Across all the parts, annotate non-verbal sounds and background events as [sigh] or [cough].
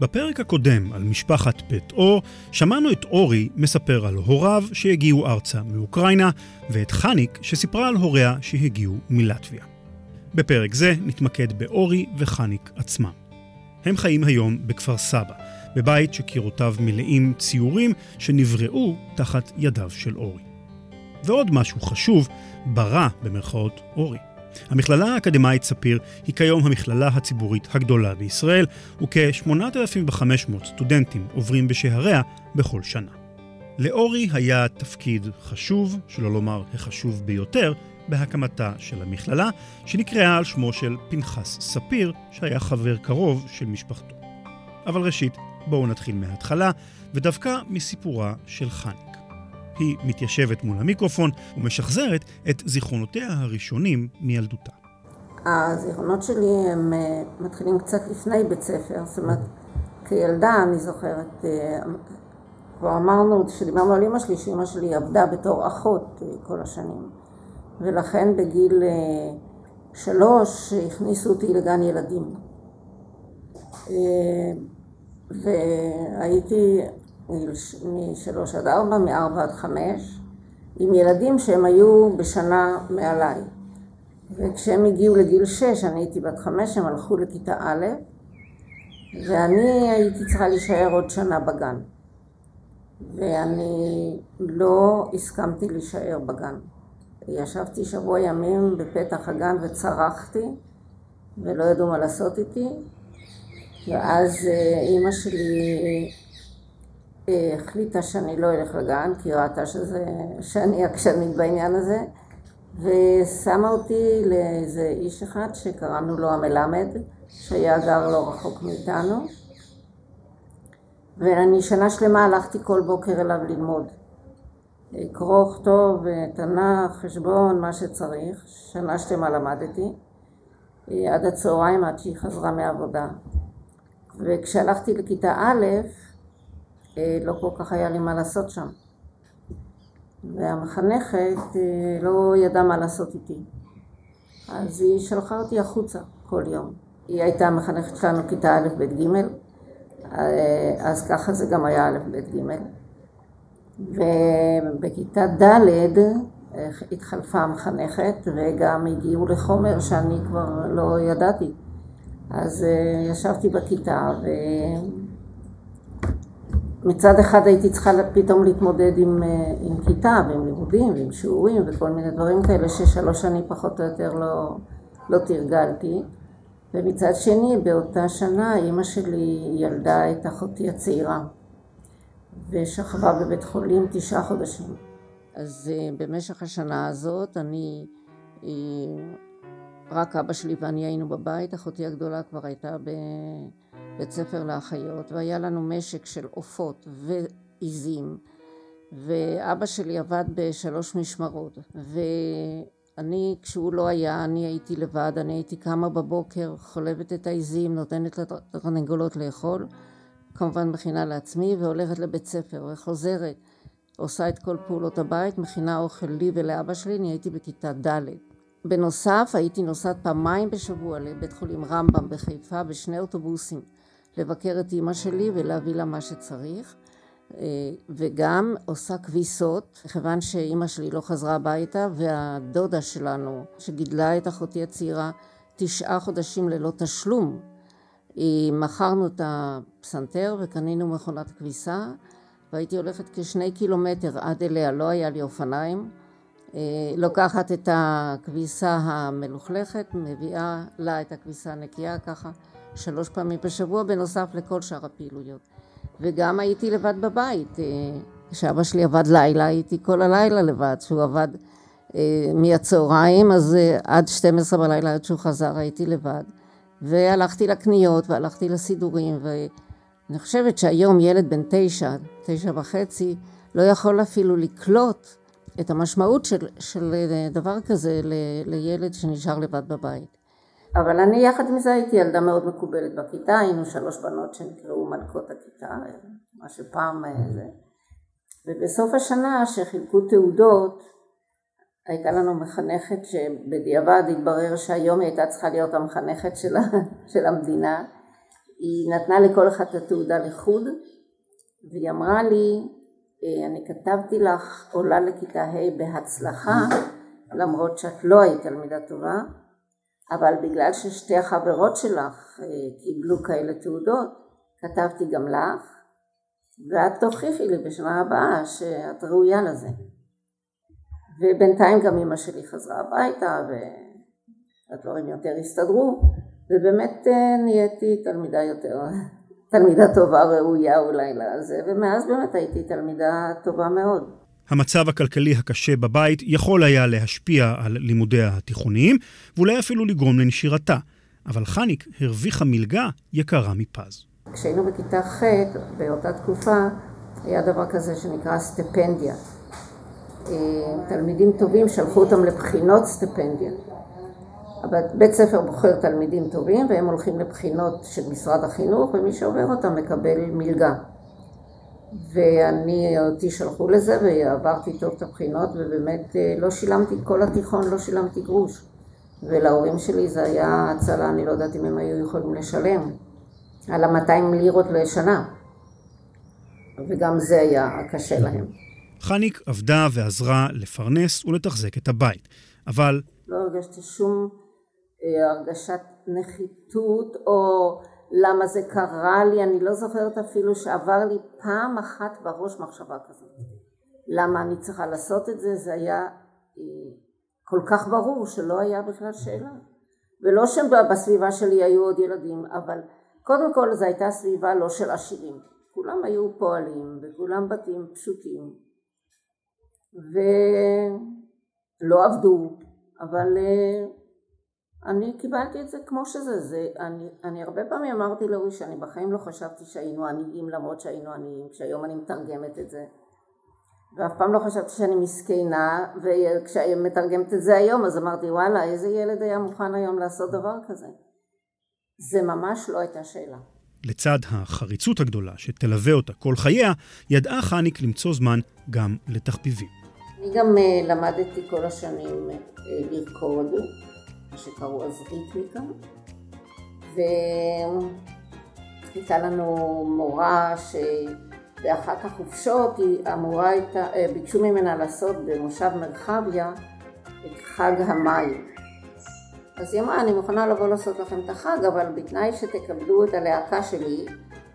בפרק הקודם על משפחת בית אור, שמענו את אורי מספר על הוריו שהגיעו ארצה מאוקראינה, ואת חניק שסיפרה על הוריה שהגיעו מלטביה. בפרק זה נתמקד באורי וחניק עצמם. הם חיים היום בכפר סבא, בבית שקירותיו מלאים ציורים שנבראו תחת ידיו של אורי. ועוד משהו חשוב, ברא במרכאות אורי. המכללה האקדמאית ספיר היא כיום המכללה הציבורית הגדולה בישראל, וכ-8,500 סטודנטים עוברים בשעריה בכל שנה. לאורי היה תפקיד חשוב, שלא לומר החשוב ביותר, בהקמתה של המכללה, שנקראה על שמו של פנחס ספיר, שהיה חבר קרוב של משפחתו. אבל ראשית, בואו נתחיל מההתחלה, ודווקא מסיפורה של חני. היא מתיישבת מול המיקרופון ומשחזרת את זיכרונותיה הראשונים מילדותה. הזיכרונות שלי הם אה, מתחילים קצת לפני בית ספר, זאת אומרת, כילדה אני זוכרת, אה, כבר אמרנו, כשדיברנו על אמא שלי, שאמא שלי עבדה בתור אחות אה, כל השנים, ולכן בגיל שלוש הכניסו אותי לגן ילדים. והייתי משלוש עד ארבע, מארבע עד חמש, עם ילדים שהם היו בשנה מעליי. וכשהם הגיעו לגיל שש, אני הייתי בת חמש, הם הלכו לכיתה א', ואני הייתי צריכה להישאר עוד שנה בגן. ואני לא הסכמתי להישאר בגן. ישבתי שבוע ימים בפתח הגן וצרחתי, ולא ידעו מה לעשות איתי, ואז אה, אימא שלי החליטה שאני לא אלך לגן, כי היא ראתה שזה, שאני עקשנית בעניין הזה, ושמה אותי לאיזה איש אחד שקראנו לו המלמד, שהיה גר לא רחוק מאיתנו, ואני שנה שלמה הלכתי כל בוקר אליו ללמוד. קרוא וכתוב, תנ"ך, חשבון, מה שצריך. שנה שלמה למדתי, עד הצהריים, עד שהיא חזרה מעבודה. וכשהלכתי לכיתה א', לא כל כך היה לי מה לעשות שם. והמחנכת אה, לא ידעה מה לעשות איתי. אז היא שלחה אותי החוצה כל יום. היא הייתה המחנכת שלנו כיתה א', ב', ג', אה, אז ככה זה גם היה א', ב', ג'. ובכיתה ד' התחלפה המחנכת וגם הגיעו לחומר שאני כבר לא ידעתי. אז ישבתי בכיתה ו... מצד אחד הייתי צריכה פתאום להתמודד עם, אה, עם כיתה ועם לימודים ועם שיעורים וכל מיני דברים כאלה ששלוש שנים פחות או יותר לא, לא תרגלתי ומצד שני באותה שנה אימא שלי ילדה את אחותי הצעירה ושכבה בבית חולים תשעה חודשים. אז אה, במשך השנה הזאת אני, אה, רק אבא שלי ואני היינו בבית, אחותי הגדולה כבר הייתה ב... בית ספר לאחיות, והיה לנו משק של עופות ועיזים, ואבא שלי עבד בשלוש משמרות, ואני, כשהוא לא היה, אני הייתי לבד, אני הייתי קמה בבוקר, חולבת את העיזים, נותנת לתרנגולות לאכול, כמובן מכינה לעצמי, והולכת לבית ספר, וחוזרת, עושה את כל פעולות הבית, מכינה אוכל לי ולאבא שלי, אני הייתי בכיתה ד'. בנוסף הייתי נוסעת פעמיים בשבוע לבית חולים רמב"ם בחיפה בשני אוטובוסים לבקר את אימא שלי ולהביא לה מה שצריך. אה, וגם עושה כביסות, כיוון שאימא שלי לא חזרה הביתה והדודה שלנו שגידלה את אחותי הצעירה תשעה חודשים ללא תשלום. מכרנו את הפסנתר וקנינו מכונת כביסה והייתי הולכת כשני קילומטר עד אליה, לא היה לי אופניים. אה, לוקחת את הכביסה המלוכלכת, מביאה לה את הכביסה הנקייה ככה שלוש פעמים בשבוע בנוסף לכל שאר הפעילויות. וגם הייתי לבד בבית, אה, כשאבא שלי עבד לילה הייתי כל הלילה לבד, שהוא עבד אה, מהצהריים אז אה, עד 12 בלילה עד שהוא חזר הייתי לבד והלכתי לקניות והלכתי לסידורים ואני חושבת שהיום ילד בן תשע, תשע וחצי לא יכול אפילו לקלוט את המשמעות של, של דבר כזה ל, לילד שנשאר לבד בבית. אבל אני יחד עם זה הייתי ילדה מאוד מקובלת בכיתה, היינו שלוש בנות שנקראו מלכות הכיתה, מה שפעם אה, זה. ובסוף השנה שחילקו תעודות, הייתה לנו מחנכת שבדיעבד התברר שהיום היא הייתה צריכה להיות המחנכת של, [laughs] של המדינה, היא נתנה לכל אחד את התעודה לחוד והיא אמרה לי אה, אני כתבתי לך עולה לכיתה ה' בהצלחה למרות שאת לא היית תלמידה טובה אבל בגלל ששתי החברות שלך אה, קיבלו כאלה תעודות כתבתי גם לך ואת תוכיחי לי בשנה הבאה שאת ראויה לזה ובינתיים גם אמא שלי חזרה הביתה והדברים יותר הסתדרו ובאמת אה, נהייתי תלמידה יותר, תלמידה טובה ראויה אולי לזה, ומאז באמת הייתי תלמידה טובה מאוד. המצב הכלכלי הקשה בבית יכול היה להשפיע על לימודיה התיכוניים, ואולי אפילו לגרום לנשירתה. אבל חניק הרוויחה מלגה יקרה מפז. כשהיינו בכיתה ח' באותה תקופה, היה דבר כזה שנקרא סטפנדיה. אה, תלמידים טובים שלחו אותם לבחינות סטפנדיה. בית ספר בוחר תלמידים טובים והם הולכים לבחינות של משרד החינוך ומי שעובר אותם מקבל מלגה. ואני, אותי שלחו לזה ועברתי טוב את הבחינות ובאמת אה, לא שילמתי, כל התיכון לא שילמתי גרוש. ולהורים שלי זה היה הצלה, אני לא יודעת אם הם היו יכולים לשלם, על ה-200 לירות לשנה. וגם זה היה קשה להם. חניק עבדה ועזרה לפרנס ולתחזק את הבית, אבל... לא הרגשתי שום אה, הרגשת נחיתות או למה זה קרה לי, אני לא זוכרת אפילו שעבר לי פעם אחת בראש מחשבה כזאת. למה אני צריכה לעשות את זה, זה היה אה, כל כך ברור שלא היה בכלל שאלה. ולא שבסביבה שלי היו עוד ילדים, אבל קודם כל זו הייתה סביבה לא של עשירים. כולם היו פועלים וכולם בתים פשוטים ולא עבדו, אבל אה, אני קיבלתי את זה כמו שזה, זה אני, אני הרבה פעמים אמרתי לאורי שאני בחיים לא חשבתי שהיינו עניים למרות שהיינו עניים, כשהיום אני מתרגמת את זה ואף פעם לא חשבתי שאני מסכנה וכשאני מתרגמת את זה היום אז אמרתי וואלה איזה ילד היה מוכן היום לעשות דבר כזה זה ממש לא הייתה שאלה. לצד החריצות הגדולה שתלווה אותה כל חייה, ידעה חניק למצוא זמן גם לתחביבים. אני גם uh, למדתי כל השנים uh, לרקוד מה שקראו אז ריתמיקה והייתה לנו מורה שבאחת החופשות המורה הייתה, אה, ביקשו ממנה לעשות במושב מרחביה את חג המים אז היא אמרה אני מוכנה לבוא לעשות לכם את החג אבל בתנאי שתקבלו את הלהקה שלי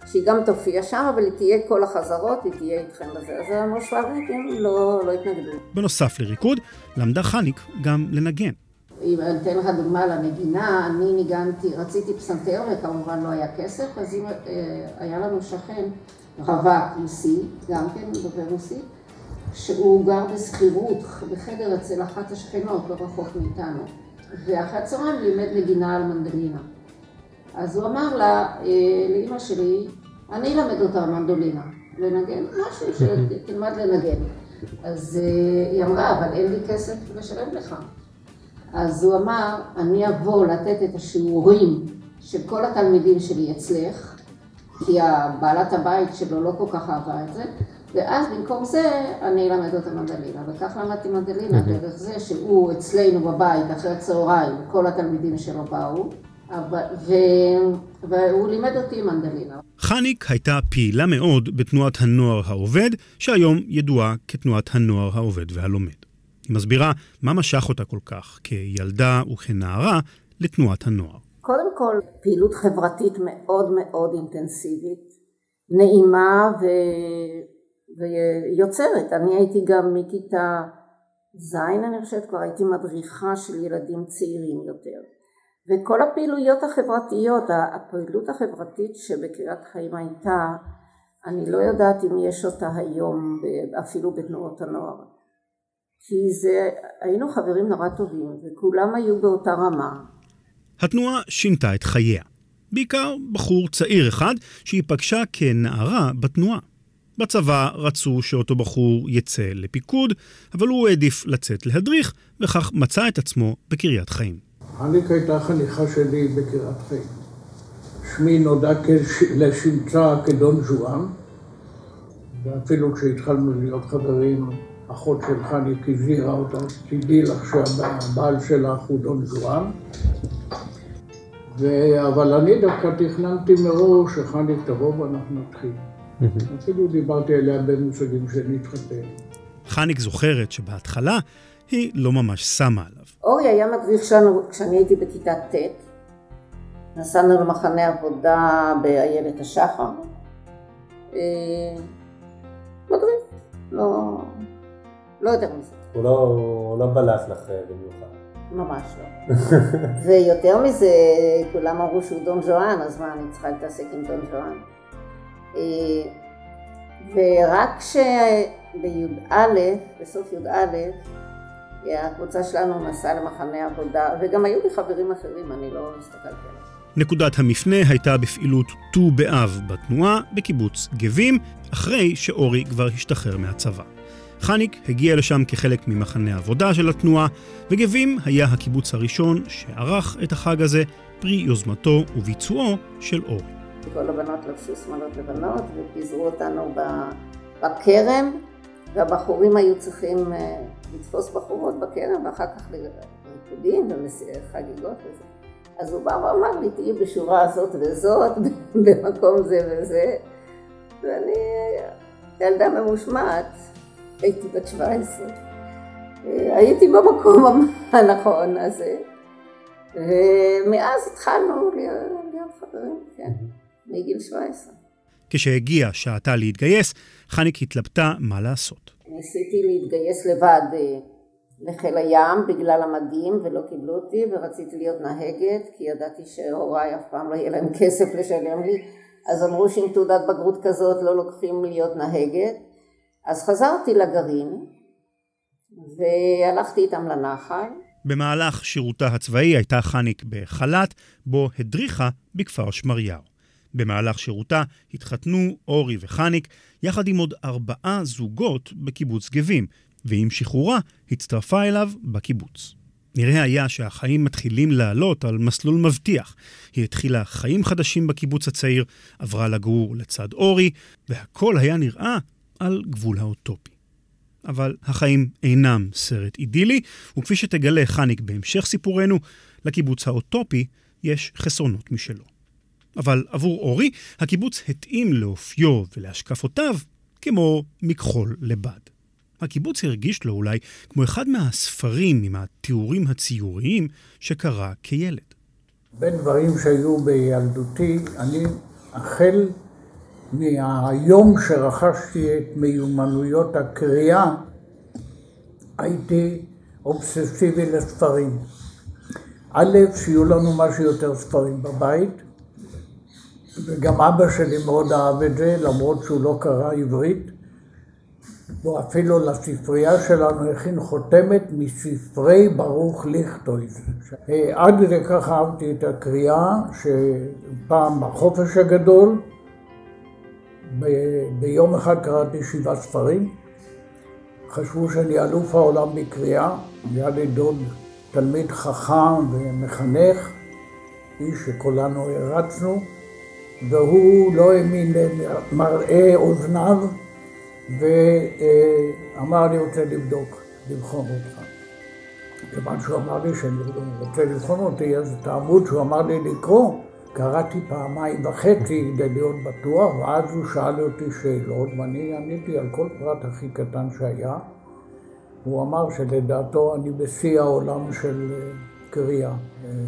שהיא גם תופיע שם, אבל היא תהיה כל החזרות, היא תהיה איתכם בזה. אז המושבניקים לא, לא התנגדו. בנוסף לריקוד, למדה חניק גם לנגן. אם אני אתן לך דוגמה לנגינה, אני ניגנתי, רציתי פסנתר וכמובן לא היה כסף, אז אם, אה, היה לנו שכן רווק רוסי, גם כן דובר רוסי, שהוא גר בשכירות בחדר אצל אחת השכנות, לא רחוק מאיתנו, ואחרי הצהריים לימד נגינה על מנדלינה. אז הוא אמר לה, אה, לאימא שלי, אני אלמד אותה מנדולינה, לנגן, משהו [laughs] שתלמד לנגן. אז אה, היא אמרה, אבל אין לי כסף לשלם לך. אז הוא אמר, אני אבוא לתת את השיעורים של כל התלמידים שלי אצלך, כי בעלת הבית שלו לא כל כך אהבה את זה, ואז במקום זה אני אלמד אותה מנדלינה, וכך למדתי מנדלינה דרך זה שהוא אצלנו בבית אחרי הצהריים, כל התלמידים שלו באו, ו... והוא לימד אותי מנדלינה. חניק הייתה פעילה מאוד בתנועת הנוער העובד, שהיום ידועה כתנועת הנוער העובד והלומד. היא מסבירה מה משך אותה כל כך כילדה וכנערה לתנועת הנוער. קודם כל, פעילות חברתית מאוד מאוד אינטנסיבית, נעימה ו... ויוצרת. אני הייתי גם מכיתה ז', אני חושבת, כבר הייתי מדריכה של ילדים צעירים יותר. וכל הפעילויות החברתיות, הפעילות החברתית שבקריית חיים הייתה, אני לא יודעת אם יש אותה היום אפילו בתנועות הנוער. כי זה, היינו חברים נורא טובים, וכולם היו באותה רמה. התנועה שינתה את חייה. בעיקר בחור צעיר אחד שהיא פגשה כנערה בתנועה. בצבא רצו שאותו בחור יצא לפיקוד, אבל הוא העדיף לצאת להדריך, וכך מצא את עצמו בקריית חיים. חניק הייתה חניכה שלי בקריית חיים. שמי נודע לשמצה כדון ז'ואן, ואפילו כשהתחלנו להיות חברים אחות של חניק הבהירה אותה, תדעי לך שהבעל שלך הוא דון ז'ואן. ו... אבל אני דווקא תכננתי מראש שחני תבוא ואנחנו נתחיל. אפילו דיברתי עליה במושגים שנתחתן. חניק זוכרת שבהתחלה היא לא ממש שמה עליו. אורי היה מדריך שלנו כשאני הייתי בכיתה ט'. נסענו למחנה עבודה באיילת השחר. אה, מדריך, לא, לא יותר מזה. הוא לא, הוא לא בלט לך אה, במיוחד. ממש לא. [laughs] ויותר מזה, כולם אמרו שהוא דון ז'ואן, אז מה, אני צריכה להתעסק עם דון ז'ואן? אה, ורק שבי"א, בסוף י"א, הקבוצה שלנו נסעה למחנה עבודה, וגם היו לי חברים אחרים, אני לא הסתכלתי עליהם. נקודת המפנה הייתה בפעילות ט"ו באב בתנועה בקיבוץ גבים, אחרי שאורי כבר השתחרר מהצבא. חניק הגיע לשם כחלק ממחנה העבודה של התנועה, וגבים היה הקיבוץ הראשון שערך את החג הזה, פרי יוזמתו וביצועו של אורי. כל הבנות לבשו שמאלות לבנות ופיזרו אותנו בכרם, והבחורים היו צריכים אה, לתפוס בחורות בכרם ואחר כך לריקודים וחגיגות וזה. אז הוא בא ואמר לי, תהיי בשורה הזאת וזאת, [laughs] במקום זה וזה, ואני ילדה ממושמעת. הייתי בת 17. אה, הייתי במקום [laughs] הנכון הזה, ומאז התחלנו להיות חברים, כן, מגיל 17. כשהגיעה שעתה להתגייס, חניק התלבטה מה לעשות. ניסיתי להתגייס לבד אה, לחיל הים בגלל המדים ולא קיבלו אותי ורציתי להיות נהגת כי ידעתי שהוריי אף פעם לא יהיה להם [laughs] כסף לשלם לי אז אמרו שעם תעודת בגרות כזאת לא לוקחים להיות נהגת אז חזרתי לגרעין והלכתי איתם לנחל. במהלך שירותה הצבאי הייתה חניק בחל"ת, בו הדריכה בכפר שמריהו. במהלך שירותה התחתנו אורי וחניק יחד עם עוד ארבעה זוגות בקיבוץ גבים, ועם שחרורה הצטרפה אליו בקיבוץ. נראה היה שהחיים מתחילים לעלות על מסלול מבטיח. היא התחילה חיים חדשים בקיבוץ הצעיר, עברה לגור לצד אורי, והכל היה נראה על גבול האוטופי. אבל החיים אינם סרט אידילי, וכפי שתגלה חניק בהמשך סיפורנו, לקיבוץ האוטופי יש חסרונות משלו. אבל עבור אורי, הקיבוץ התאים לאופיו ולהשקפותיו כמו מכחול לבד. הקיבוץ הרגיש לו אולי כמו אחד מהספרים עם התיאורים הציוריים שקרא כילד. בין דברים שהיו בילדותי, אני החל מהיום שרכשתי את מיומנויות הקריאה, הייתי אובססיבי לספרים. א', שיהיו לנו מה שיותר ספרים בבית, וגם אבא שלי מאוד אהב את זה, למרות שהוא לא קרא עברית. הוא אפילו לספרייה שלנו הכין חותמת מספרי ברוך ליכטויז. עד כדי כך אהבתי את הקריאה, שפעם בחופש הגדול, ביום אחד קראתי שבעה ספרים. חשבו שאני אלוף העולם בקריאה. היה לי דוד תלמיד חכם ומחנך, איש שכולנו הרצנו, והוא לא האמין למראה אוזניו, ואמר אני רוצה לבדוק, לבחון אותך. כיוון שהוא אמר לי שאני רוצה לבחון אותי, אז את העמוד שהוא אמר לי לקרוא, קראתי פעמיים וחצי כדי להיות בטוח, ואז הוא שאל אותי שאלות, ואני עניתי על כל פרט הכי קטן שהיה. הוא אמר שלדעתו אני בשיא העולם של אה, קריאה.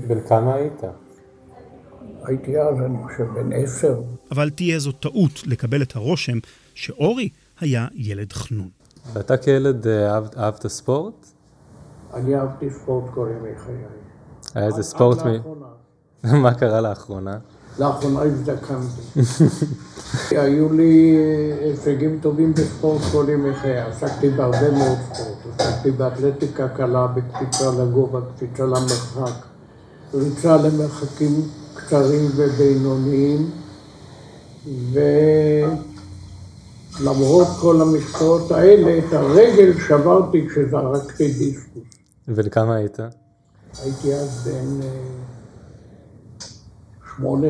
בן כמה היית? הייתי אז, אני חושב, בן עשר. אבל תהיה זו טעות לקבל את הרושם שאורי היה ילד חנון. ואתה כילד אה, אהבת, אהבת ספורט? אני אהבתי ספורט כל ימי חיי. היה איזה ספורט מ... [laughs] מה קרה לאחרונה? לאחרונה הזדקנתי. היו לי אה, הישגים טובים בספורט כל ימי חיי. עסקתי בהרבה מאוד ספורט. עסקתי באתלטיקה קלה, בקפיצה לגובה, קפיצה למרחק, ריצה למרחקים קצרים ובינוניים, ולמרות כל המקצועות האלה, את הרגל שברתי כשזרקתי דיסקוס. בן כמה היית? הייתי אז בן אה, שמונה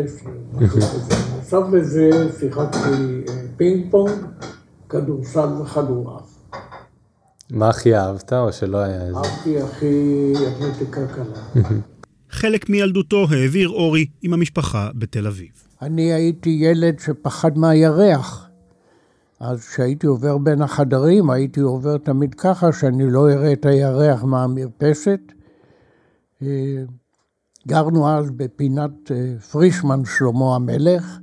כזה. נוסף לזה שיחקתי אה, פינג פונג, כדורסל וכדורעף. מה הכי אהבת, או שלא היה איזה? אהבתי הכי אתלטיקה קלה. חלק מילדותו העביר אורי עם המשפחה בתל אביב. אני הייתי ילד שפחד מהירח. אז כשהייתי עובר בין החדרים, הייתי עובר תמיד ככה, שאני לא אראה את הירח מהמרפסת. אה, גרנו אז בפינת אה, פרישמן שלמה המלך.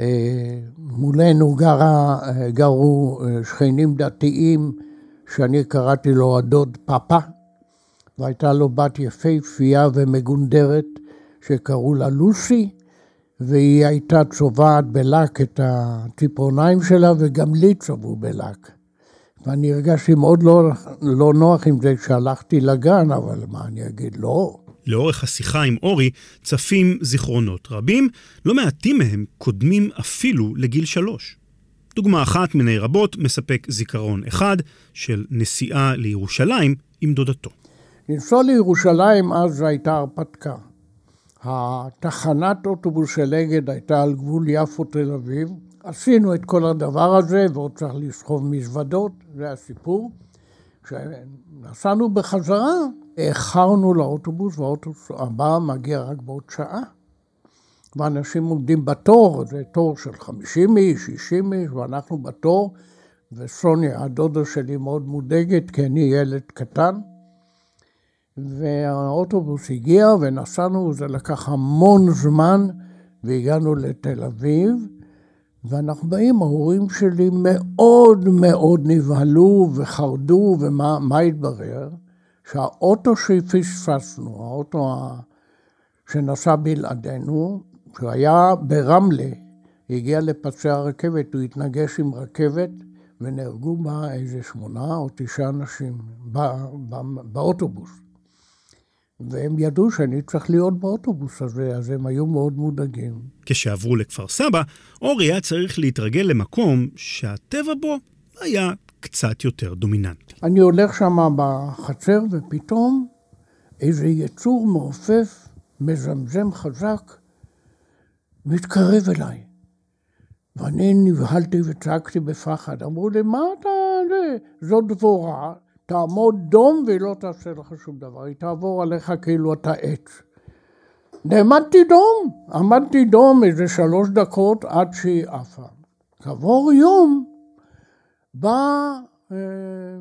אה, מולנו גרה, גרו שכנים דתיים, שאני קראתי לו הדוד פאפה, והייתה לו בת יפהפייה ומגונדרת שקראו לה לוסי. והיא הייתה צובעת בלק את הציפורניים שלה, וגם לי צבעו בלק. ואני הרגשתי מאוד לא, לא נוח עם זה כשהלכתי לגן, אבל מה אני אגיד? לא. לאורך השיחה עם אורי צפים זיכרונות רבים, לא מעטים מהם קודמים אפילו לגיל שלוש. דוגמה אחת מיני רבות מספק זיכרון אחד של נסיעה לירושלים עם דודתו. לנסוע לירושלים אז הייתה הרפתקה. התחנת אוטובוס של אגד הייתה על גבול יפו-תל אביב. עשינו את כל הדבר הזה, ועוד צריך לסחוב מזוודות, זה הסיפור. כשנסענו בחזרה, איחרנו לאוטובוס, והאוטובוס הבא מגיע רק בעוד שעה. ואנשים עומדים בתור, זה תור של 50 איש, 60 איש, ואנחנו בתור, וסוניה, הדודה שלי, מאוד מודאגת, כי אני ילד קטן. והאוטובוס הגיע ונסענו, זה לקח המון זמן, והגענו לתל אביב, ואנחנו באים, ההורים שלי מאוד מאוד נבהלו וחרדו, ומה התברר? שהאוטו שפספסנו, האוטו שנסע בלעדינו, שהוא היה ברמלה, הגיע לפסי הרכבת, הוא התנגש עם רכבת, ונהרגו בה איזה שמונה או תשעה אנשים באוטובוס. והם ידעו שאני צריך להיות באוטובוס הזה, אז הם היו מאוד מודאגים. כשעברו לכפר סבא, אורי היה צריך להתרגל למקום שהטבע בו היה קצת יותר דומיננטי. אני הולך שם בחצר, ופתאום איזה יצור מעופף, מזמזם חזק, מתקרב אליי. ואני נבהלתי וצעקתי בפחד. אמרו לי, מה אתה... זו דבורה תעמוד דום והיא לא תעשה לך שום דבר, היא תעבור עליך כאילו אתה עץ. נעמדתי דום, עמדתי דום איזה שלוש דקות עד שהיא עפה. כעבור יום בא אה,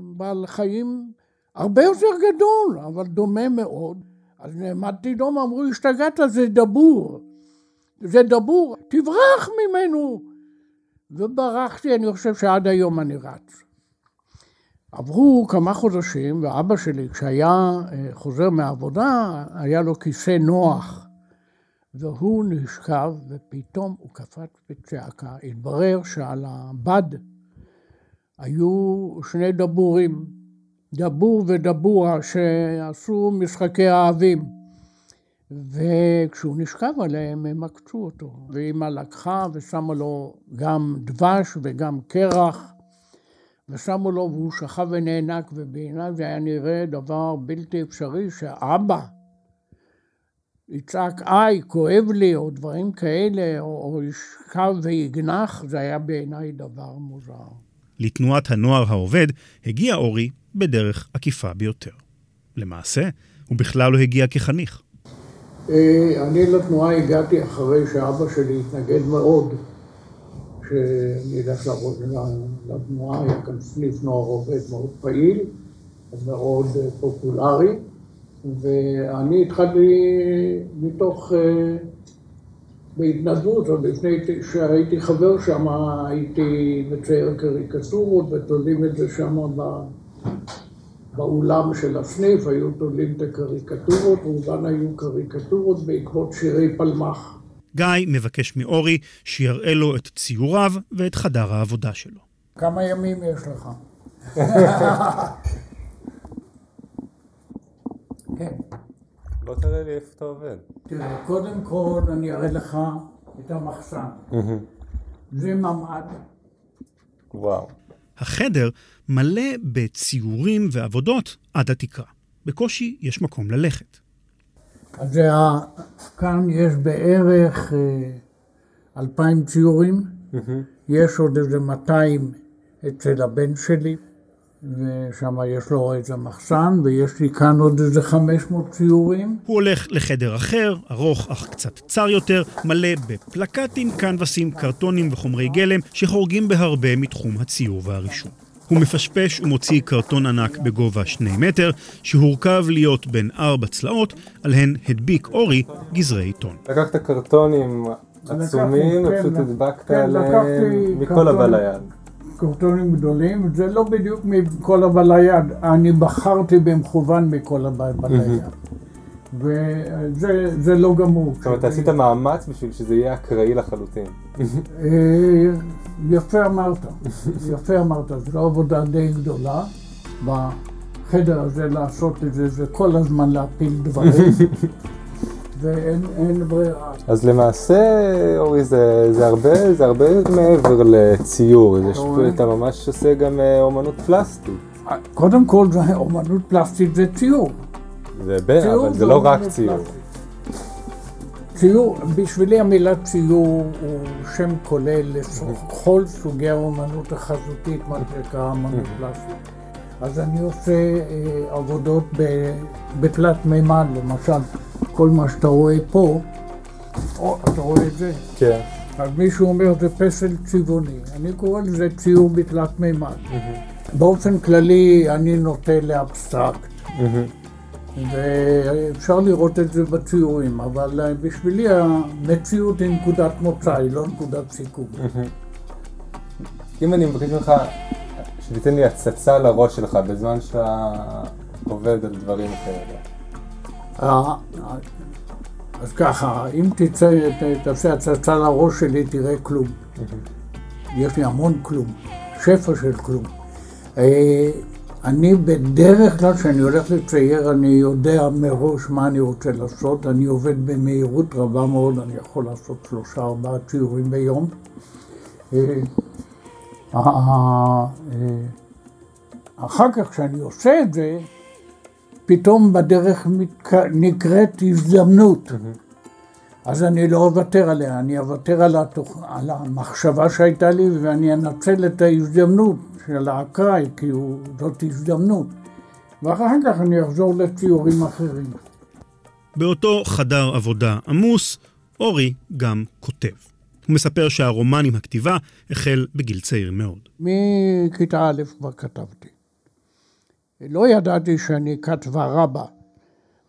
בעל חיים הרבה יותר גדול, אבל דומה מאוד. אז נעמדתי דום, אמרו, השתגעת, זה דבור. זה דבור, תברח ממנו. וברחתי, אני חושב שעד היום אני רץ. עברו כמה חודשים, ואבא שלי, כשהיה אה, חוזר מהעבודה, היה לו כיסא נוח, והוא נשכב, ופתאום הוא קפץ בצעקה. התברר שעל הבד היו שני דבורים, דבור ודבורה, שעשו משחקי אהבים. וכשהוא נשכב עליהם, הם עקצו אותו. ואמא לקחה ושמה לו גם דבש וגם קרח. ושמו לו והוא שכב ונאנק, ובעיניי זה היה נראה דבר בלתי אפשרי שאבא יצעק איי, כואב לי, או דברים כאלה, או, או ישכב ויגנח, זה היה בעיניי דבר מוזר. לתנועת הנוער העובד הגיע אורי בדרך עקיפה ביותר. למעשה, הוא בכלל לא הגיע כחניך. אה, אני לתנועה הגעתי אחרי שאבא שלי התנגד מאוד שאני אלך לתנועה, היה כאן סניף נוער עובד מאוד פעיל, מאוד פופולרי, ואני התחלתי מתוך, אה, בהתנדבות, עוד לפני שהייתי חבר שם, הייתי מצייר קריקטורות ותולים את זה שם באולם של הסניף, היו תולים את הקריקטורות, רובן היו קריקטורות בעקבות שירי פלמ"ח. גיא מבקש מאורי שיראה לו את ציוריו ואת חדר העבודה שלו. כמה ימים יש לך? [laughs] כן. בוא תראה לי איפה אתה עובד. תראה, קודם כל אני אראה לך את המחסן. זה ממ"ד. וואו. החדר מלא בציורים ועבודות עד התקרה. בקושי יש מקום ללכת. אז זה ה... כאן יש בערך אה, אלפיים ציורים, יש עוד איזה 200 אצל הבן שלי, ושם יש לו איזה מחסן, ויש לי כאן עוד איזה 500 ציורים. הוא הולך לחדר אחר, ארוך אך קצת צר יותר, מלא בפלקטים, קנבסים, קרטונים וחומרי גלם שחורגים בהרבה מתחום הציור והרישום. הוא מפשפש ומוציא קרטון ענק בגובה שני מטר, שהורכב להיות בין ארבע צלעות, עליהן הדביק אורי גזרי עיתון. לקחת קרטונים עצומים, לקחתי, ופשוט כן, הדבקת כן, עליהם מכל. הבא ליד. קרטונים גדולים, זה לא בדיוק מכל הבא ליד, אני בחרתי במכוון מכל הבא ליד. וזה זה לא גמור. זאת אומרת, עשית מאמץ בשביל שזה יהיה אקראי לחלוטין. אה, יפה אמרת, יפה אמרת, זו עבודה די גדולה בחדר הזה לעשות את זה, זה כל הזמן להפיל דברים, [laughs] ואין אין ברירה. אז למעשה, אורי, זה, זה, הרבה, זה הרבה מעבר לציור, זה אתה רואה? שאתה ממש עושה גם אה, אומנות פלסטית. קודם כל, זה אומנות פלסטית זה ציור. זה בין, ציור אבל זה לא רק אומנות ציור. פלסטית. ציור, בשבילי המילה ציור הוא שם כולל לכל סוגי האומנות החזותית, מה שנקרא אמנות פלסטית. אז אני עושה אה, עבודות בתלת מימד, למשל, כל מה שאתה רואה פה, או, אתה רואה את זה? כן. אז מישהו אומר זה פסל צבעוני, אני קורא לזה ציור בתלת מימד. באופן כללי אני נוטה לאבסטרקט. ואפשר לראות את זה בציורים, אבל אה, בשבילי המציאות היא נקודת מוצא, היא לא נקודת סיכום. אם אני מבקש ממך שתיתן לי הצצה לראש שלך בזמן שאתה עובד על דברים כאלה. אה, אז ככה, אם תצא, תעשה הצצה לראש שלי, תראה כלום. יש לי המון כלום, שפע של כלום. אה, אני בדרך כלל, כשאני הולך לצייר, אני יודע מראש מה אני רוצה לעשות. אני עובד במהירות רבה מאוד, אני יכול לעשות שלושה, ארבעה ציורים ביום. אה, אחר כך, כשאני עושה את זה, פתאום בדרך. נקראת הזדמנות. אז אני לא אוותר עליה, אני אוותר על, התוכ... על המחשבה שהייתה לי ואני אנצל את ההזדמנות של האקראי, כי הוא... זאת הזדמנות. ואחר כך אני אחזור לציורים אחרים. באותו חדר עבודה עמוס, אורי גם כותב. הוא מספר שהרומן עם הכתיבה החל בגיל צעיר מאוד. מכיתה א' כבר כתבתי. לא ידעתי שאני כתבה רבה,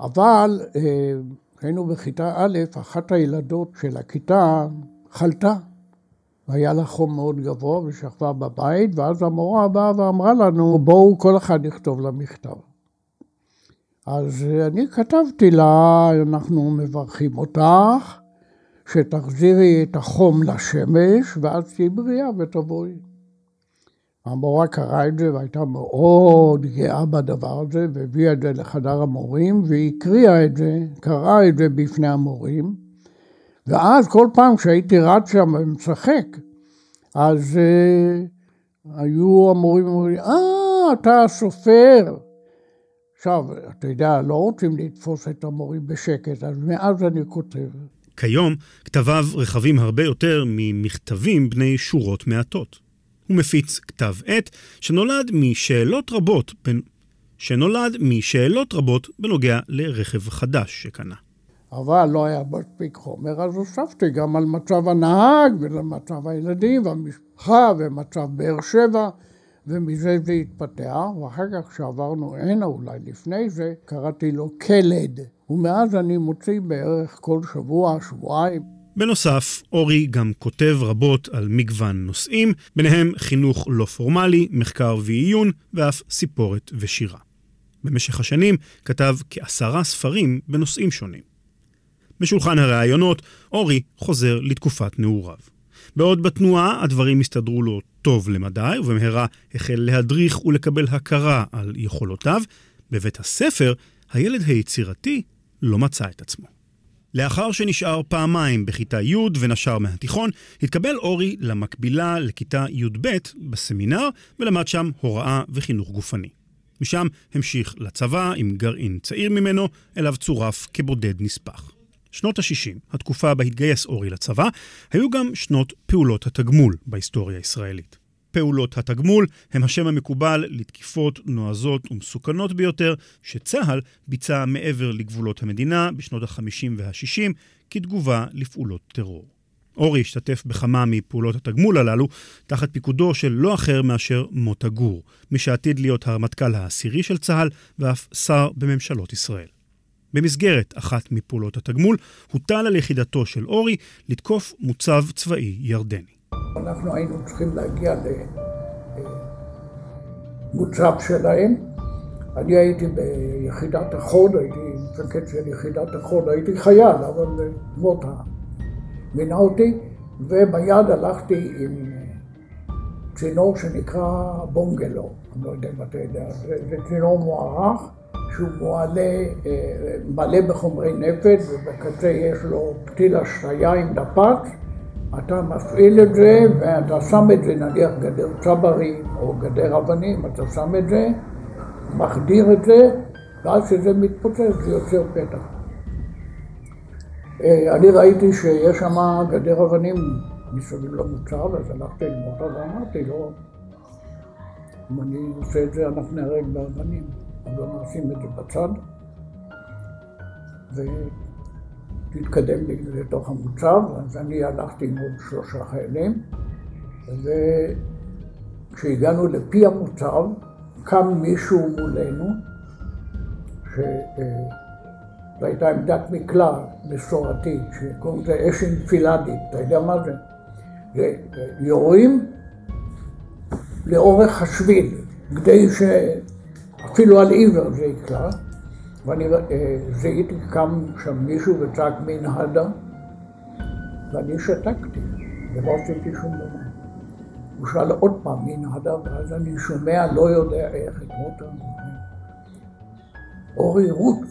אבל אה, כשהיינו בכיתה א', אחת הילדות של הכיתה חלתה. והיה לה חום מאוד גבוה ושכבה בבית, ואז המורה באה ואמרה לנו, בואו כל אחד יכתוב לה מכתב. אז אה, אני כתבתי לה, אנחנו מברכים אותך, שתחזירי את החום לשמש, ואז תהיי בריאה ותבואי. המורה קראה את זה והייתה מאוד גאה בדבר הזה, והביאה את זה לחדר המורים, והיא הקריאה את זה, קראה את זה בפני המורים, ואז כל פעם כשהייתי רץ שם ומשחק, אז אה, היו המורים אומרים, אה, אתה הסופר. עכשיו, אתה יודע, לא רוצים לתפוס את המורים בשקט, אז מאז אני כותב. כיום, כתביו רחבים הרבה יותר ממכתבים בני שורות מעטות. הוא מפיץ כתב עת שנולד משאלות רבות, בין... שנולד משאלות רבות בנוגע לרכב חדש שקנה. אבל לא היה מספיק חומר, אז הוספתי גם על מצב הנהג ולמצב הילדים והמשפחה ומצב באר שבע, ומזה זה התפתח, ואחר כך כשעברנו הנה, אולי לפני זה, קראתי לו קלד, ומאז אני מוציא בערך כל שבוע, שבועיים. בנוסף, אורי גם כותב רבות על מגוון נושאים, ביניהם חינוך לא פורמלי, מחקר ועיון, ואף סיפורת ושירה. במשך השנים כתב כעשרה ספרים בנושאים שונים. בשולחן הראיונות, אורי חוזר לתקופת נעוריו. בעוד בתנועה הדברים הסתדרו לו טוב למדי, ובמהרה החל להדריך ולקבל הכרה על יכולותיו, בבית הספר הילד היצירתי לא מצא את עצמו. לאחר שנשאר פעמיים בכיתה י' ונשר מהתיכון, התקבל אורי למקבילה לכיתה י"ב בסמינר, ולמד שם הוראה וחינוך גופני. משם המשיך לצבא עם גרעין צעיר ממנו, אליו צורף כבודד נספח. שנות ה-60, התקופה בה התגייס אורי לצבא, היו גם שנות פעולות התגמול בהיסטוריה הישראלית. פעולות התגמול הם השם המקובל לתקיפות נועזות ומסוכנות ביותר שצה"ל ביצע מעבר לגבולות המדינה בשנות ה-50 וה-60 כתגובה לפעולות טרור. אורי השתתף בכמה מפעולות התגמול הללו תחת פיקודו של לא אחר מאשר מוטה גור, מי שעתיד להיות הרמטכ"ל העשירי של צה"ל ואף שר בממשלות ישראל. במסגרת אחת מפעולות התגמול, הוטל על יחידתו של אורי לתקוף מוצב צבאי ירדני. אנחנו היינו צריכים להגיע למוצב שלהם. אני הייתי ביחידת החוד, הייתי מפקד של יחידת החוד, הייתי חייל, אבל מוטה מינה אותי, וביד הלכתי עם צינור שנקרא בונגלו, אני לא יודע אם אתה יודע, זה, צינור מוערך שהוא מועלה, אה, מלא בחומרי נפץ ובקצה יש לו פתיל השעיה עם דפ"צ, אתה מפעיל את זה ואתה שם את זה נניח גדר צברים או גדר אבנים, אתה שם את זה, מחדיר את זה ואז כשזה מתפוצץ זה יוצר פתח. אה, אני ראיתי שיש שם גדר אבנים מסביב למוצב, אז הלכתי ללמוד ואמרתי לו, אם אני עושה את זה אנחנו נהרג באבנים, אז לא נשים את זה בצד ותתקדם לתוך המוצב, אז אני הלכתי עם עוד שלושה חיילים וכשהגענו לפי המוצב קם מישהו מולנו ש... אה, הייתה עמדת מקלע מסורתית, שקוראים לזה אש אינפילדית, אתה יודע מה? זה יורים לאורך השביל, כדי שאפילו על עיוור זה יקלע, ואני זיהיתי, קם שם מישהו וצעק מן הדה, ואני שתקתי, ולא עשיתי שום דבר. הוא שאל עוד פעם מן הדה, ואז אני שומע, לא יודע איך, את מוטה. אורי רות.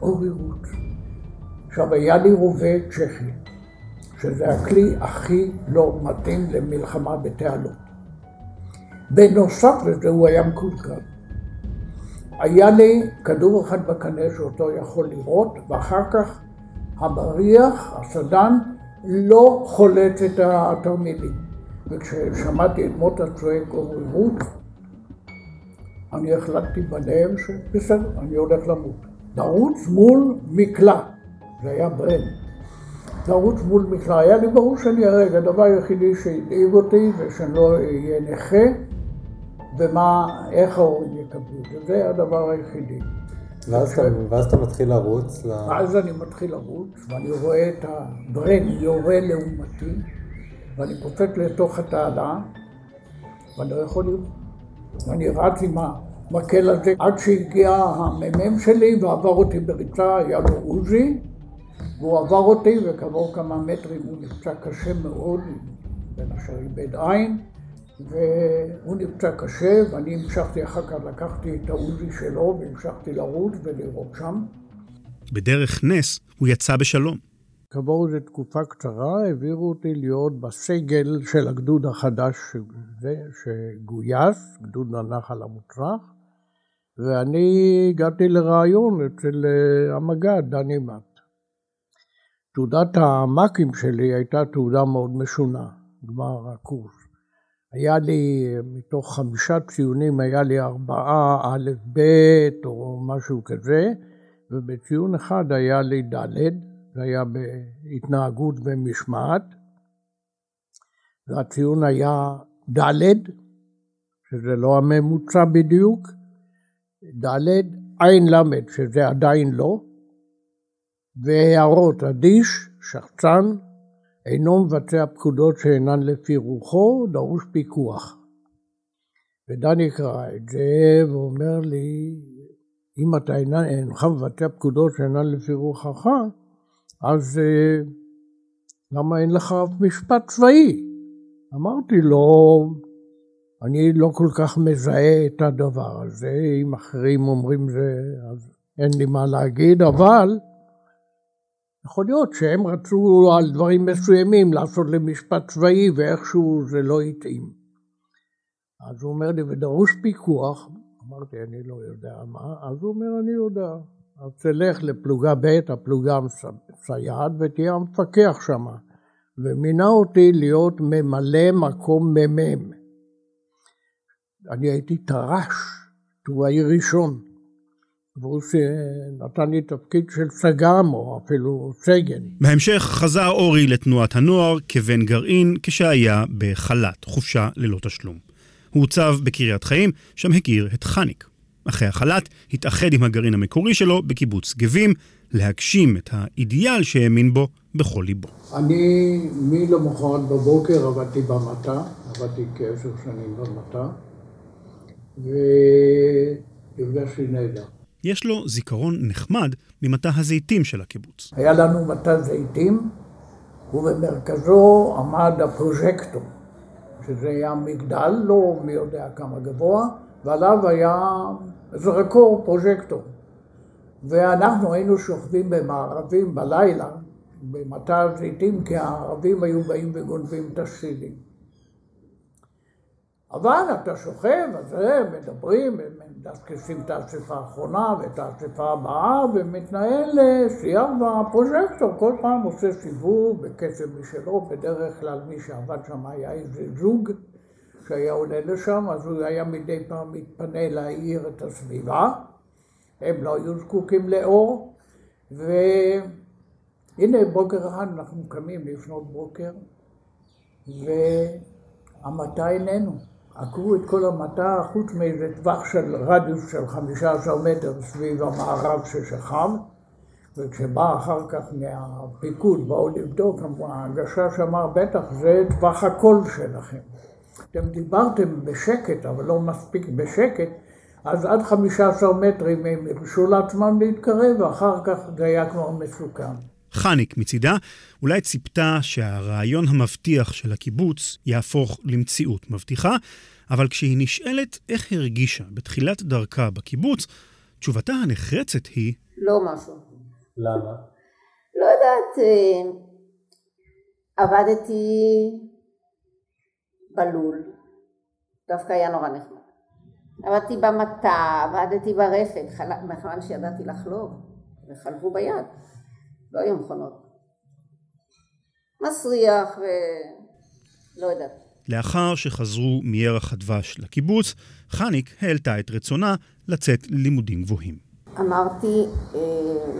עוררות. עכשיו, היה לי רובה צ'כי, שזה הכלי הכי לא מתאים למלחמה בתעלות. בנוסף לזה הוא היה מקולקל. היה לי כדור אחד בקנה שאותו יכול לראות, ואחר כך המריח, הסדן, לא חולץ את התרמילים. וכששמעתי את מוטה צועק עוררות, אני החלטתי בלב שבסדר, אני הולך למות. לרוץ מול מקלע, זה היה ברן. לרוץ מול מקלע, היה לי ברור שאני ארג, הדבר היחידי שהדאיג אותי זה שאני לא אהיה נכה ומה, איך ההורים יקבלו את זה, זה הדבר היחידי. ואז, אתה, ואז אתה מתחיל לרוץ? ל... ואז אני מתחיל לרוץ, ואני רואה את הברן יורה לעומתי, ואני קופץ לתוך התעלה, ואני לא יכול לראות. ואני רץ עם ה... מקל הזה, עד שהגיע המ"מ שלי ועבר אותי בריצה, היה לו עוזי, והוא עבר אותי וכעבור כמה מטרים הוא נפצע קשה מאוד, בין השאר איבד עין, והוא נפצע קשה ואני המשכתי אחר כך, לקחתי את העוזי שלו והמשכתי לרוץ ולראות שם. בדרך נס הוא יצא בשלום. כעבור איזו תקופה קצרה העבירו אותי להיות בסגל של הגדוד החדש שגויס, גדוד הנחל המוצרח, ואני הגעתי לראיון אצל אה, המג"ד, דני מת. תעודת המ"כים שלי הייתה תעודה מאוד משונה, גמר הקורס. היה לי, מתוך חמישה ציונים, היה לי ארבעה א', ב', או משהו כזה, ובציון אחד היה לי ד', זה היה בהתנהגות ומשמעת, והציון היה ד', שזה לא הממוצע בדיוק, ד' עין ל', שזה עדיין לא, והערות אדיש, שחצן, אינו מבצע פקודות שאינן לפי רוחו, דרוש פיקוח. ודני קרא את זה ואומר לי, אם אתה אינך מבצע פקודות שאינן לפי רוחך, אז אה, למה אין לך אף משפט צבאי? אמרתי לו, אני לא כל כך מזהה את הדבר הזה, אם אחרים אומרים זה, אז אין לי מה להגיד, אבל יכול להיות שהם רצו על דברים מסוימים לעשות למשפט צבאי ואיכשהו זה לא התאים. אז הוא אומר לי, ודרוש פיקוח, אמרתי, אני לא יודע מה, אז הוא אומר, אני יודע. אז תלך לפלוגה ב', הפלוגה המסייעת, ותהיה המפקח שמה. ומינה אותי להיות ממלא מקום מ"מ. אני הייתי טרש, טוראי ראשון. והוא שנתן לי תפקיד של סג"ם או אפילו סגן. בהמשך חזר אורי לתנועת הנוער כבן גרעין כשהיה בחל"ת, חופשה ללא תשלום. הוא הוצב בקריית חיים, שם הכיר את חניק. אחרי החל"ת התאחד עם הגרעין המקורי שלו בקיבוץ גבים, להגשים את האידיאל שהאמין בו בכל ליבו. אני מלמחרת בבוקר עבדתי במטע, עבדתי כעשר שנים במטע, והרגשתי נהדר. יש לו זיכרון נחמד ממטע הזיתים של הקיבוץ. היה לנו מטע זיתים, ובמרכזו עמד הפרוז'קטור, שזה היה מגדל, לא מי יודע כמה גבוה, ועליו היה זרקור פרוז'קטור. ואנחנו היינו שוכבים במערבים בלילה, במטע הזיתים, כי הערבים היו באים וגונבים את הסידים. אבל אתה שוכב, אז מדברים, מדסקסים את האספה האחרונה ואת האספה הבאה, ומתנהל שיח בפרוז'קטור, כל פעם עושה סיבוב בקצב משלו, בדרך כלל מי שעבד שם היה איזה זוג שהיה עולה לשם, אז הוא היה מדי פעם מתפנה להאיר את הסביבה. הם לא היו זקוקים לאור, והנה בוקר אחד אנחנו קמים לפנות בוקר, והמטע איננו. עקרו את כל המטע חוץ מאיזה טווח של רדיוס של 15 מטר סביב המערב ששכב וכשבא אחר כך מהפיקוד, באו לבדוק, הגשש אמר, בטח זה טווח הקול שלכם. אתם דיברתם בשקט, אבל לא מספיק בשקט, אז עד 15 מטרים הם הרשו לעצמם להתקרב, ואחר כך זה היה כבר מסוכן. חניק מצידה אולי ציפתה שהרעיון המבטיח של הקיבוץ יהפוך למציאות מבטיחה, אבל כשהיא נשאלת איך הרגישה בתחילת דרכה בקיבוץ, תשובתה הנחרצת היא... לא משהו. למה? לא יודעת, אה, עבדתי בלול, דווקא היה נורא נחמד. עבדתי במטע, עבדתי ברפת, מכיוון שידעתי לחלוב, וחלבו ביד. לא היו מכונות. מסריח ולא יודעת. לאחר שחזרו מירח הדבש לקיבוץ, חניק העלתה את רצונה לצאת ללימודים גבוהים. אמרתי אה,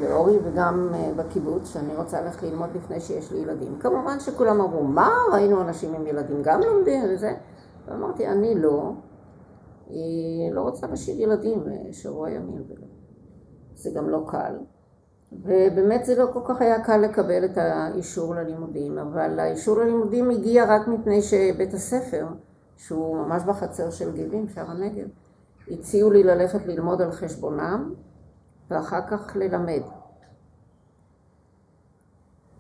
לאורי וגם אה, בקיבוץ שאני רוצה ללכת ללמוד לפני שיש לי ילדים. כמובן שכולם אמרו, מה? ראינו אנשים עם ילדים גם לומדים וזה. ואמרתי, אני לא. היא לא רוצה להשאיר ילדים אה, שבוע ימים ולא. זה גם לא קל. ובאמת זה לא כל כך היה קל לקבל את האישור ללימודים, אבל האישור ללימודים הגיע רק מפני שבית הספר, שהוא ממש בחצר של גיבים, שער הנגב, הציעו לי ללכת ללמוד על חשבונם ואחר כך ללמד.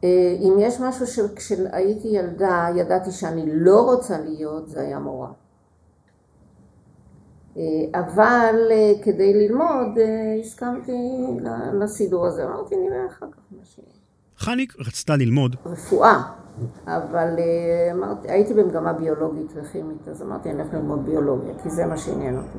אה, אם יש משהו שכשהייתי ילדה ידעתי שאני לא רוצה להיות, זה היה מורה. אה, אבל אה, כדי ללמוד אה, הסכמתי לסידור הזה, אמרתי נראה אחר כך מה שיהיה. חניק רצתה ללמוד רפואה, אבל אמרתי, הייתי במגמה ביולוגית וכימית, אז אמרתי אני הולכת ללמוד ביולוגיה, כי זה מה שעניין אותי.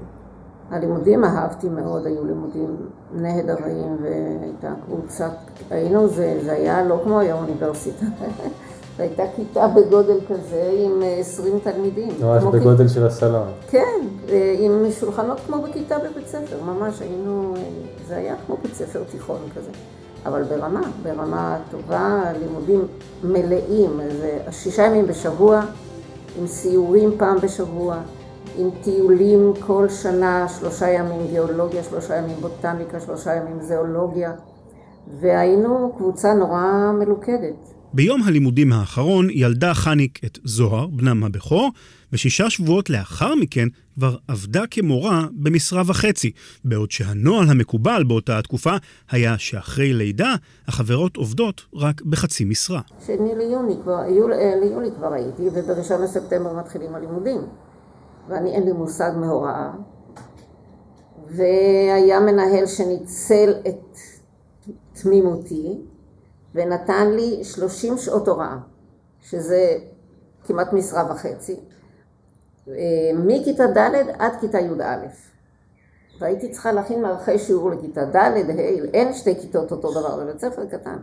הלימודים אהבתי מאוד, היו לימודים נהדרים והייתה קבוצת, היינו, זה, זה היה לא כמו היום אוניברסיטה. [laughs] והייתה כיתה בגודל כזה עם 20 אה, תלמידים. ממש בגודל כ... של הסלון. כן, אה, עם שולחנות כמו בכיתה בבית ספר, ממש היינו, אה, זה היה כמו בית ספר תיכון כזה. אבל ברמה, ברמה טובה, לימודים מלאים, זה שישה ימים בשבוע, עם סיורים פעם בשבוע, עם טיולים כל שנה, שלושה ימים גיאולוגיה, שלושה ימים בוטניקה, שלושה ימים זואולוגיה, והיינו קבוצה נורא מלוכדת. ביום הלימודים האחרון ילדה חניק את זוהר, בנם הבכור, ושישה שבועות לאחר מכן כבר עבדה כמורה במשרה וחצי, בעוד שהנוהל המקובל באותה התקופה היה שאחרי לידה החברות עובדות רק בחצי משרה. שני ליוני כבר, יול, אה, ליולי כבר הייתי, ובראשון לספטמבר מתחילים הלימודים. ואני אין לי מושג מהוראה. והיה מנהל שניצל את תמימותי, ונתן לי 30 שעות הוראה, שזה כמעט משרה וחצי, אה, מכיתה ד' עד כיתה י"א. והייתי צריכה להכין מערכי שיעור לכיתה ד', ה', אין שתי כיתות אותו דבר, בבית ספר קטן.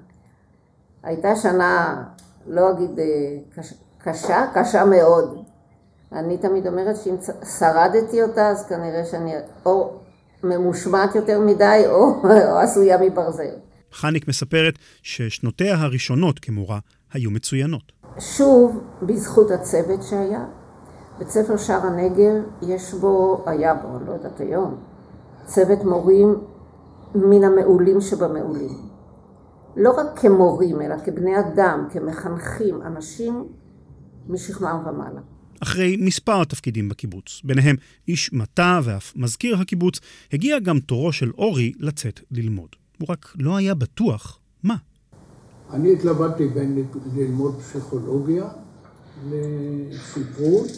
הייתה שנה, לא אגיד אה, קשה, קשה מאוד. אני תמיד אומרת שאם שרדתי אותה, אז כנראה שאני או ממושמעת יותר מדי, או, או עשויה מברזל. חניק מספרת ששנותיה הראשונות כמורה היו מצוינות. שוב, בזכות הצוות שהיה. בית ספר שער הנגב, יש בו, היה בו, לא יודעת היום, צוות מורים מן המעולים שבמעולים. לא רק כמורים, אלא כבני אדם, כמחנכים, אנשים משכמם ומעלה. אחרי מספר תפקידים בקיבוץ, ביניהם איש מטע ואף מזכיר הקיבוץ, הגיע גם תורו של אורי לצאת ללמוד. הוא רק לא היה בטוח מה. אני התלבטתי בין ללמוד פסיכולוגיה לספרות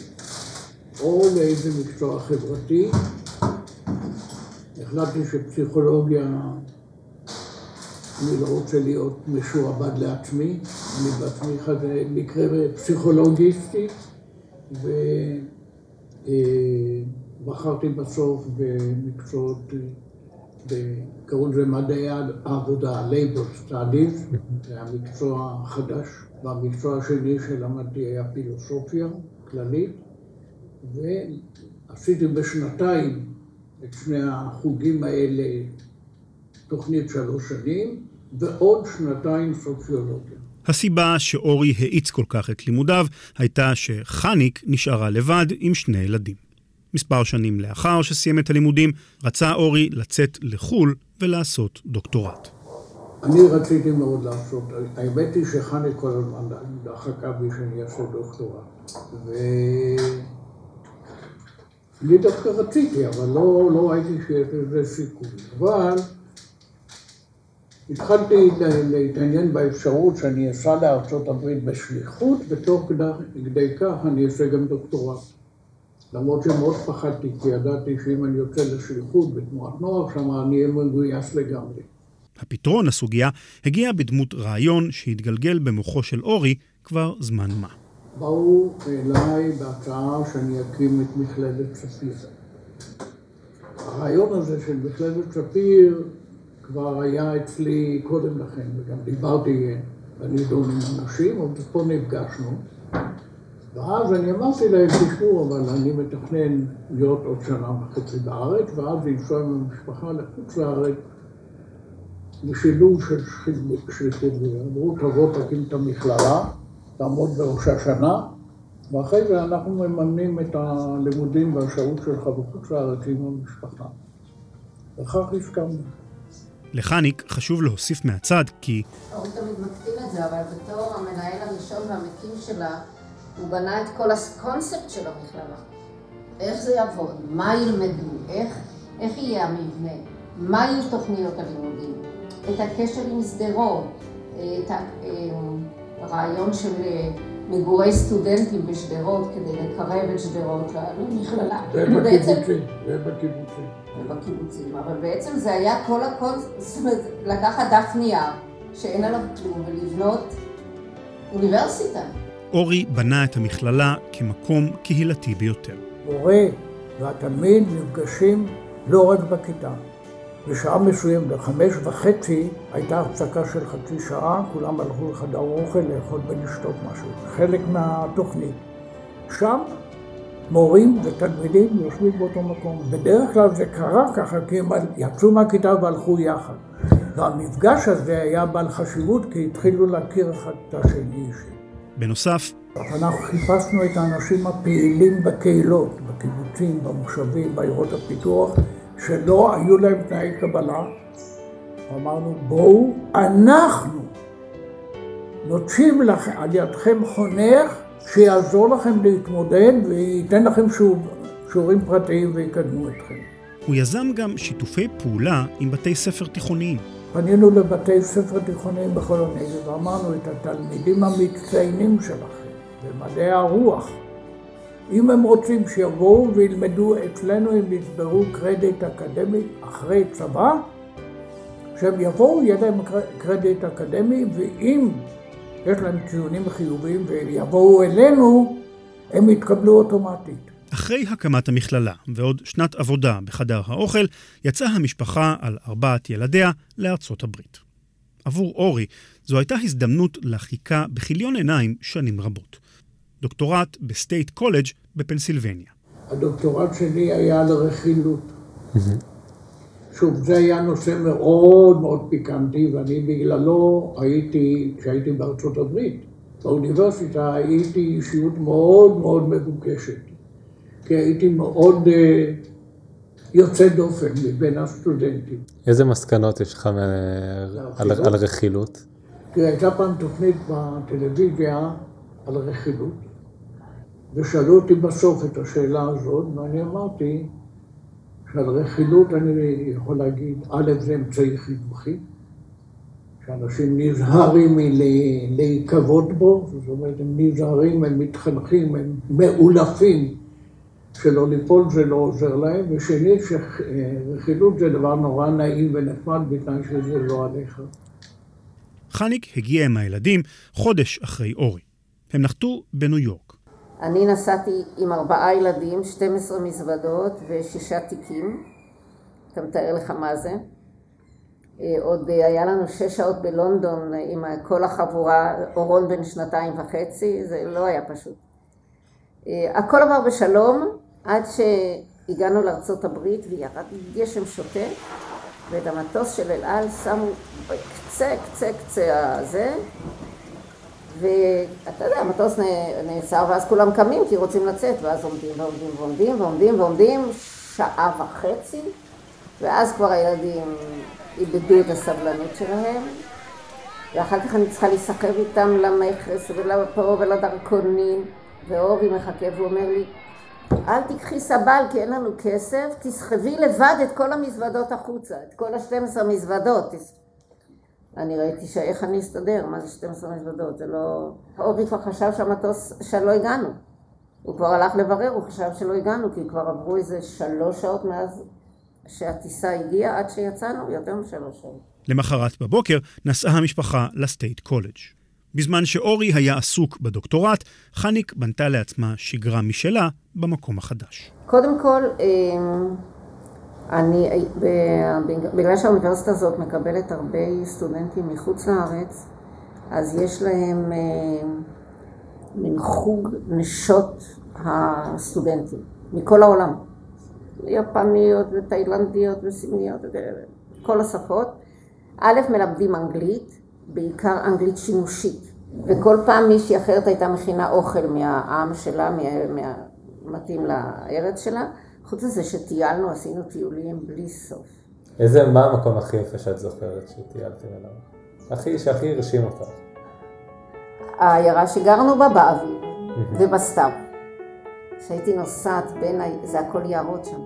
או לאיזה מקצוע חברתי. החלטתי שפסיכולוגיה, אני לא רוצה להיות משועבד לעצמי, אני בעצמי מקרה פסיכולוגיסטי, ובחרתי בסוף במקצועות קראו לזה מדעי העבודה, labor studies, זה המקצוע החדש, והמקצוע השני שלמדתי היה פילוסופיה כללית, ועשיתי בשנתיים את שני החוגים האלה תוכנית שלוש שנים, ועוד שנתיים סוציולוגיה. הסיבה שאורי האיץ כל כך את לימודיו הייתה שחניק נשארה לבד עם שני ילדים. מספר שנים לאחר שסיים את הלימודים, רצה אורי לצאת לחו"ל ולעשות דוקטורט. אני רציתי מאוד לעשות, האמת היא שחני כל הזמן דחקה בי שאני אעשה דוקטורט. ואני דווקא רציתי, אבל לא, לא ראיתי שיש לזה סיכוי. אבל התחלתי להתעניין באפשרות שאני אסע הברית בשליחות, ותוך כדי כך אני אעשה גם דוקטורט. למרות שמאוד פחדתי, כי ידעתי שאם אני יוצא לשליחות בתנועת נוער שם, אני אהיה מגויס לגמרי. הפתרון לסוגיה הגיע בדמות רעיון שהתגלגל במוחו של אורי כבר זמן מה. באו אליי בהצעה שאני אקים את מכללת ספיר. הרעיון הזה של מכללת ספיר כבר היה אצלי קודם לכן, וגם דיברתי בנידון עם אנשים, אבל פה נפגשנו. ואז אני אמרתי להם, תשמעו, אבל אני מתכנן להיות עוד שנה וחצי בארץ, ואז לנסוע עם המשפחה לחוץ לארץ לשילוב של שליחות. אמרו, תבוא, תקים את המכללה, תעמוד בראשה שנה, ואחרי זה אנחנו מממנים את הלימודים והשהות שלך בחוץ לארץ עם המשפחה. וכך הסכמנו. לחניק חשוב להוסיף מהצד כי... אורי תמיד מקטין את זה, אבל בתור המנהל הראשון והמקים שלה, הוא בנה את כל הקונספט של המכללה. איך זה יעבוד, מה ילמדו, איך, איך יהיה המבנה, מה יהיו תוכניות הלימודים, את הקשר עם שדרות, את הרעיון של אה, מגורי סטודנטים בשדרות כדי לקרב את שדרות למכללה. זה בקיבוצים, זה בקיבוצים. בקיבוצים, אבל בעצם זה היה כל הקונספט, זאת אומרת, לקחת דף נייר שאין עליו כלום ולבנות אוניברסיטה. אורי בנה את המכללה כמקום קהילתי ביותר. מורה והתלמיד נפגשים לא רק בכיתה. בשעה מסוימת, בחמש וחצי, הייתה הפסקה של חצי שעה, כולם הלכו לחדר אוכל לאכול ולשתות משהו. חלק מהתוכנית. שם מורים ותלמידים יושבים באותו מקום. בדרך כלל זה קרה ככה, כי הם יצאו מהכיתה והלכו יחד. והמפגש הזה היה בעל חשיבות, כי התחילו להכיר אחד את השני אישית. בנוסף, אנחנו חיפשנו את האנשים הפעילים בקהילות, בקיבוצים, במושבים, בעיירות הפיתוח, שלא היו להם תנאי קבלה. אמרנו, בואו, אנחנו נוציא לכם, על ידכם חונך שיעזור לכם להתמודד וייתן לכם שיעור, שיעורים פרטיים ויקדמו אתכם. הוא יזם גם שיתופי פעולה עם בתי ספר תיכוניים. פנינו לבתי ספר תיכוניים בכל הנגב ואמרנו את התלמידים המצטיינים שלכם במדעי הרוח. אם הם רוצים שיבואו וילמדו אצלנו, הם יצברו קרדיט אקדמי אחרי צבא, שהם יבואו, יהיה להם קרדיט אקדמי, ואם יש להם ציונים חיוביים ויבואו אלינו, הם יתקבלו אוטומטית. אחרי הקמת המכללה ועוד שנת עבודה בחדר האוכל, יצאה המשפחה על ארבעת ילדיה לארצות הברית. עבור אורי זו הייתה הזדמנות לה חיכה בכיליון עיניים שנים רבות. דוקטורט בסטייט קולג' בפנסילבניה. הדוקטורט שלי היה על רכילות. שוב, זה היה נושא מאוד מאוד פיקנטי, ואני בגללו הייתי, כשהייתי בארצות הברית, באוניברסיטה, הייתי אישיות מאוד מאוד מבוקשת. כי הייתי מאוד אה, יוצא דופן מבין הסטודנטים. איזה מסקנות יש לך על, על רכילות? תראה, הייתה פעם תוכנית בטלוויזיה על רכילות, ושאלו אותי בסוף את השאלה הזאת, ואני אמרתי שעל רכילות אני יכול להגיד, א', זה אמצעי חינוכי, שאנשים נזהרים מלהיקוות בו, זאת אומרת, הם נזהרים, הם מתחנכים, הם מאולפים שלא ליפול זה לא עוזר להם, ושנית, שרכילות זה דבר נורא נעים ונחמד בתנאי שזה לא עליך. חניק הגיע עם הילדים חודש אחרי אורי. הם נחתו בניו יורק. אני נסעתי עם ארבעה ילדים, 12 מזוודות ושישה תיקים. אתה מתאר לך מה זה. אה, עוד אה, היה לנו שש שעות בלונדון עם כל החבורה, אורון בן שנתיים וחצי, זה לא היה פשוט. אה, הכל עבר בשלום עד שהגענו לארצות הברית וירד גשם שוטף ואת המטוס של אל על שמו בקצה קצה קצה הזה. ואתה יודע, המטוס נעצר ואז כולם קמים כי רוצים לצאת ואז עומדים ועומדים ועומדים ועומדים ועומדים שעה וחצי ואז כבר הילדים איבדו את הסבלנות שלהם. ואחר כך אני צריכה להיסחב איתם למכס ולפה ולדרכונים ואורי מחכה ואומר לי אל תיקחי סבל כי אין לנו כסף, תסחבי לבד את כל המזוודות החוצה, את כל ה-12 מזוודות. אני ראיתי שאיך אני אסתדר, מה זה 12 מזוודות, זה לא... אורי כבר חשב שהמטוס, שלא הגענו. הוא כבר הלך לברר, הוא חשב שלא הגענו, כי כבר עברו איזה שלוש שעות מאז שהטיסה הגיעה עד שיצאנו, יותר משלוש שעות. למחרת בבוקר נסעה המשפחה לסטייט קולג'. בזמן שאורי היה עסוק בדוקטורט, חניק בנתה לעצמה שגרה משלה במקום החדש. קודם כל, אמ, אני, בגלל שהאוניברסיטה הזאת מקבלת הרבה סטודנטים מחוץ לארץ, אז יש להם אמ, מין חוג נשות הסטודנטים מכל העולם. יפניות ותאילנדיות וסיניות, כל השפות. א', מלמדים אנגלית, בעיקר אנגלית שימושית. וכל פעם מישהי אחרת הייתה מכינה אוכל מהעם שלה, מה, מתאים לארץ שלה. חוץ מזה שטיילנו, עשינו טיולים בלי סוף. איזה, מה המקום הכי יפה שאת זוכרת שטיילתם אליו? הכי, שהכי הרשים אותך. העיירה שגרנו בה באביב, ובסתיו. כשהייתי נוסעת בין, זה הכל יערות שם.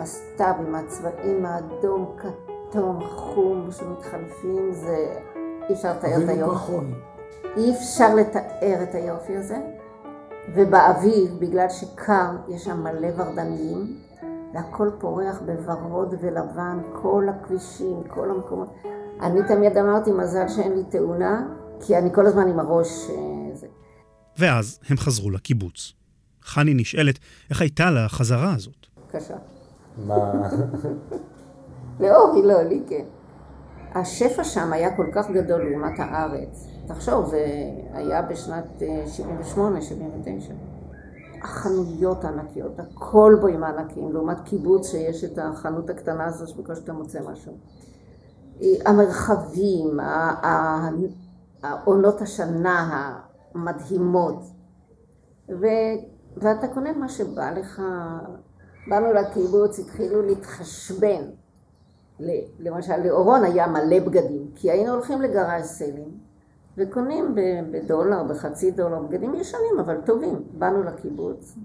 בסתיו עם הצבעים האדום, כתום, חום, שמתחלפים, זה אי אפשר לתאר את היופי. אי אפשר לתאר את היופי הזה. ובאביב, בגלל שקר, יש שם מלא ורדניים, והכל פורח בוורוד ולבן, כל הכבישים, כל המקומות. אני תמיד אמרתי, מזל שאין לי תאונה, כי אני כל הזמן עם הראש... אה, זה. ואז הם חזרו לקיבוץ. חני נשאלת איך הייתה לה החזרה הזאת. קשה. מה? [laughs] לאורי לא, לי כן. השפע שם היה כל כך גדול לעומת הארץ. תחשוב, זה היה בשנת 78, אה, 79. החנויות הענקיות, הכל בו עם הענקים, לעומת קיבוץ שיש את החנות הקטנה הזו שבקושי אתה מוצא משהו. אה, המרחבים, עונות השנה המדהימות, ו, ואתה קונה מה שבא לך. באנו לקיבוץ, התחילו להתחשבן. למשל, לאורון היה מלא בגדים, כי היינו הולכים לגרז סלים, וקונים בדולר, בחצי דולר, בגדים ישנים אבל טובים. באנו לקיבוץ.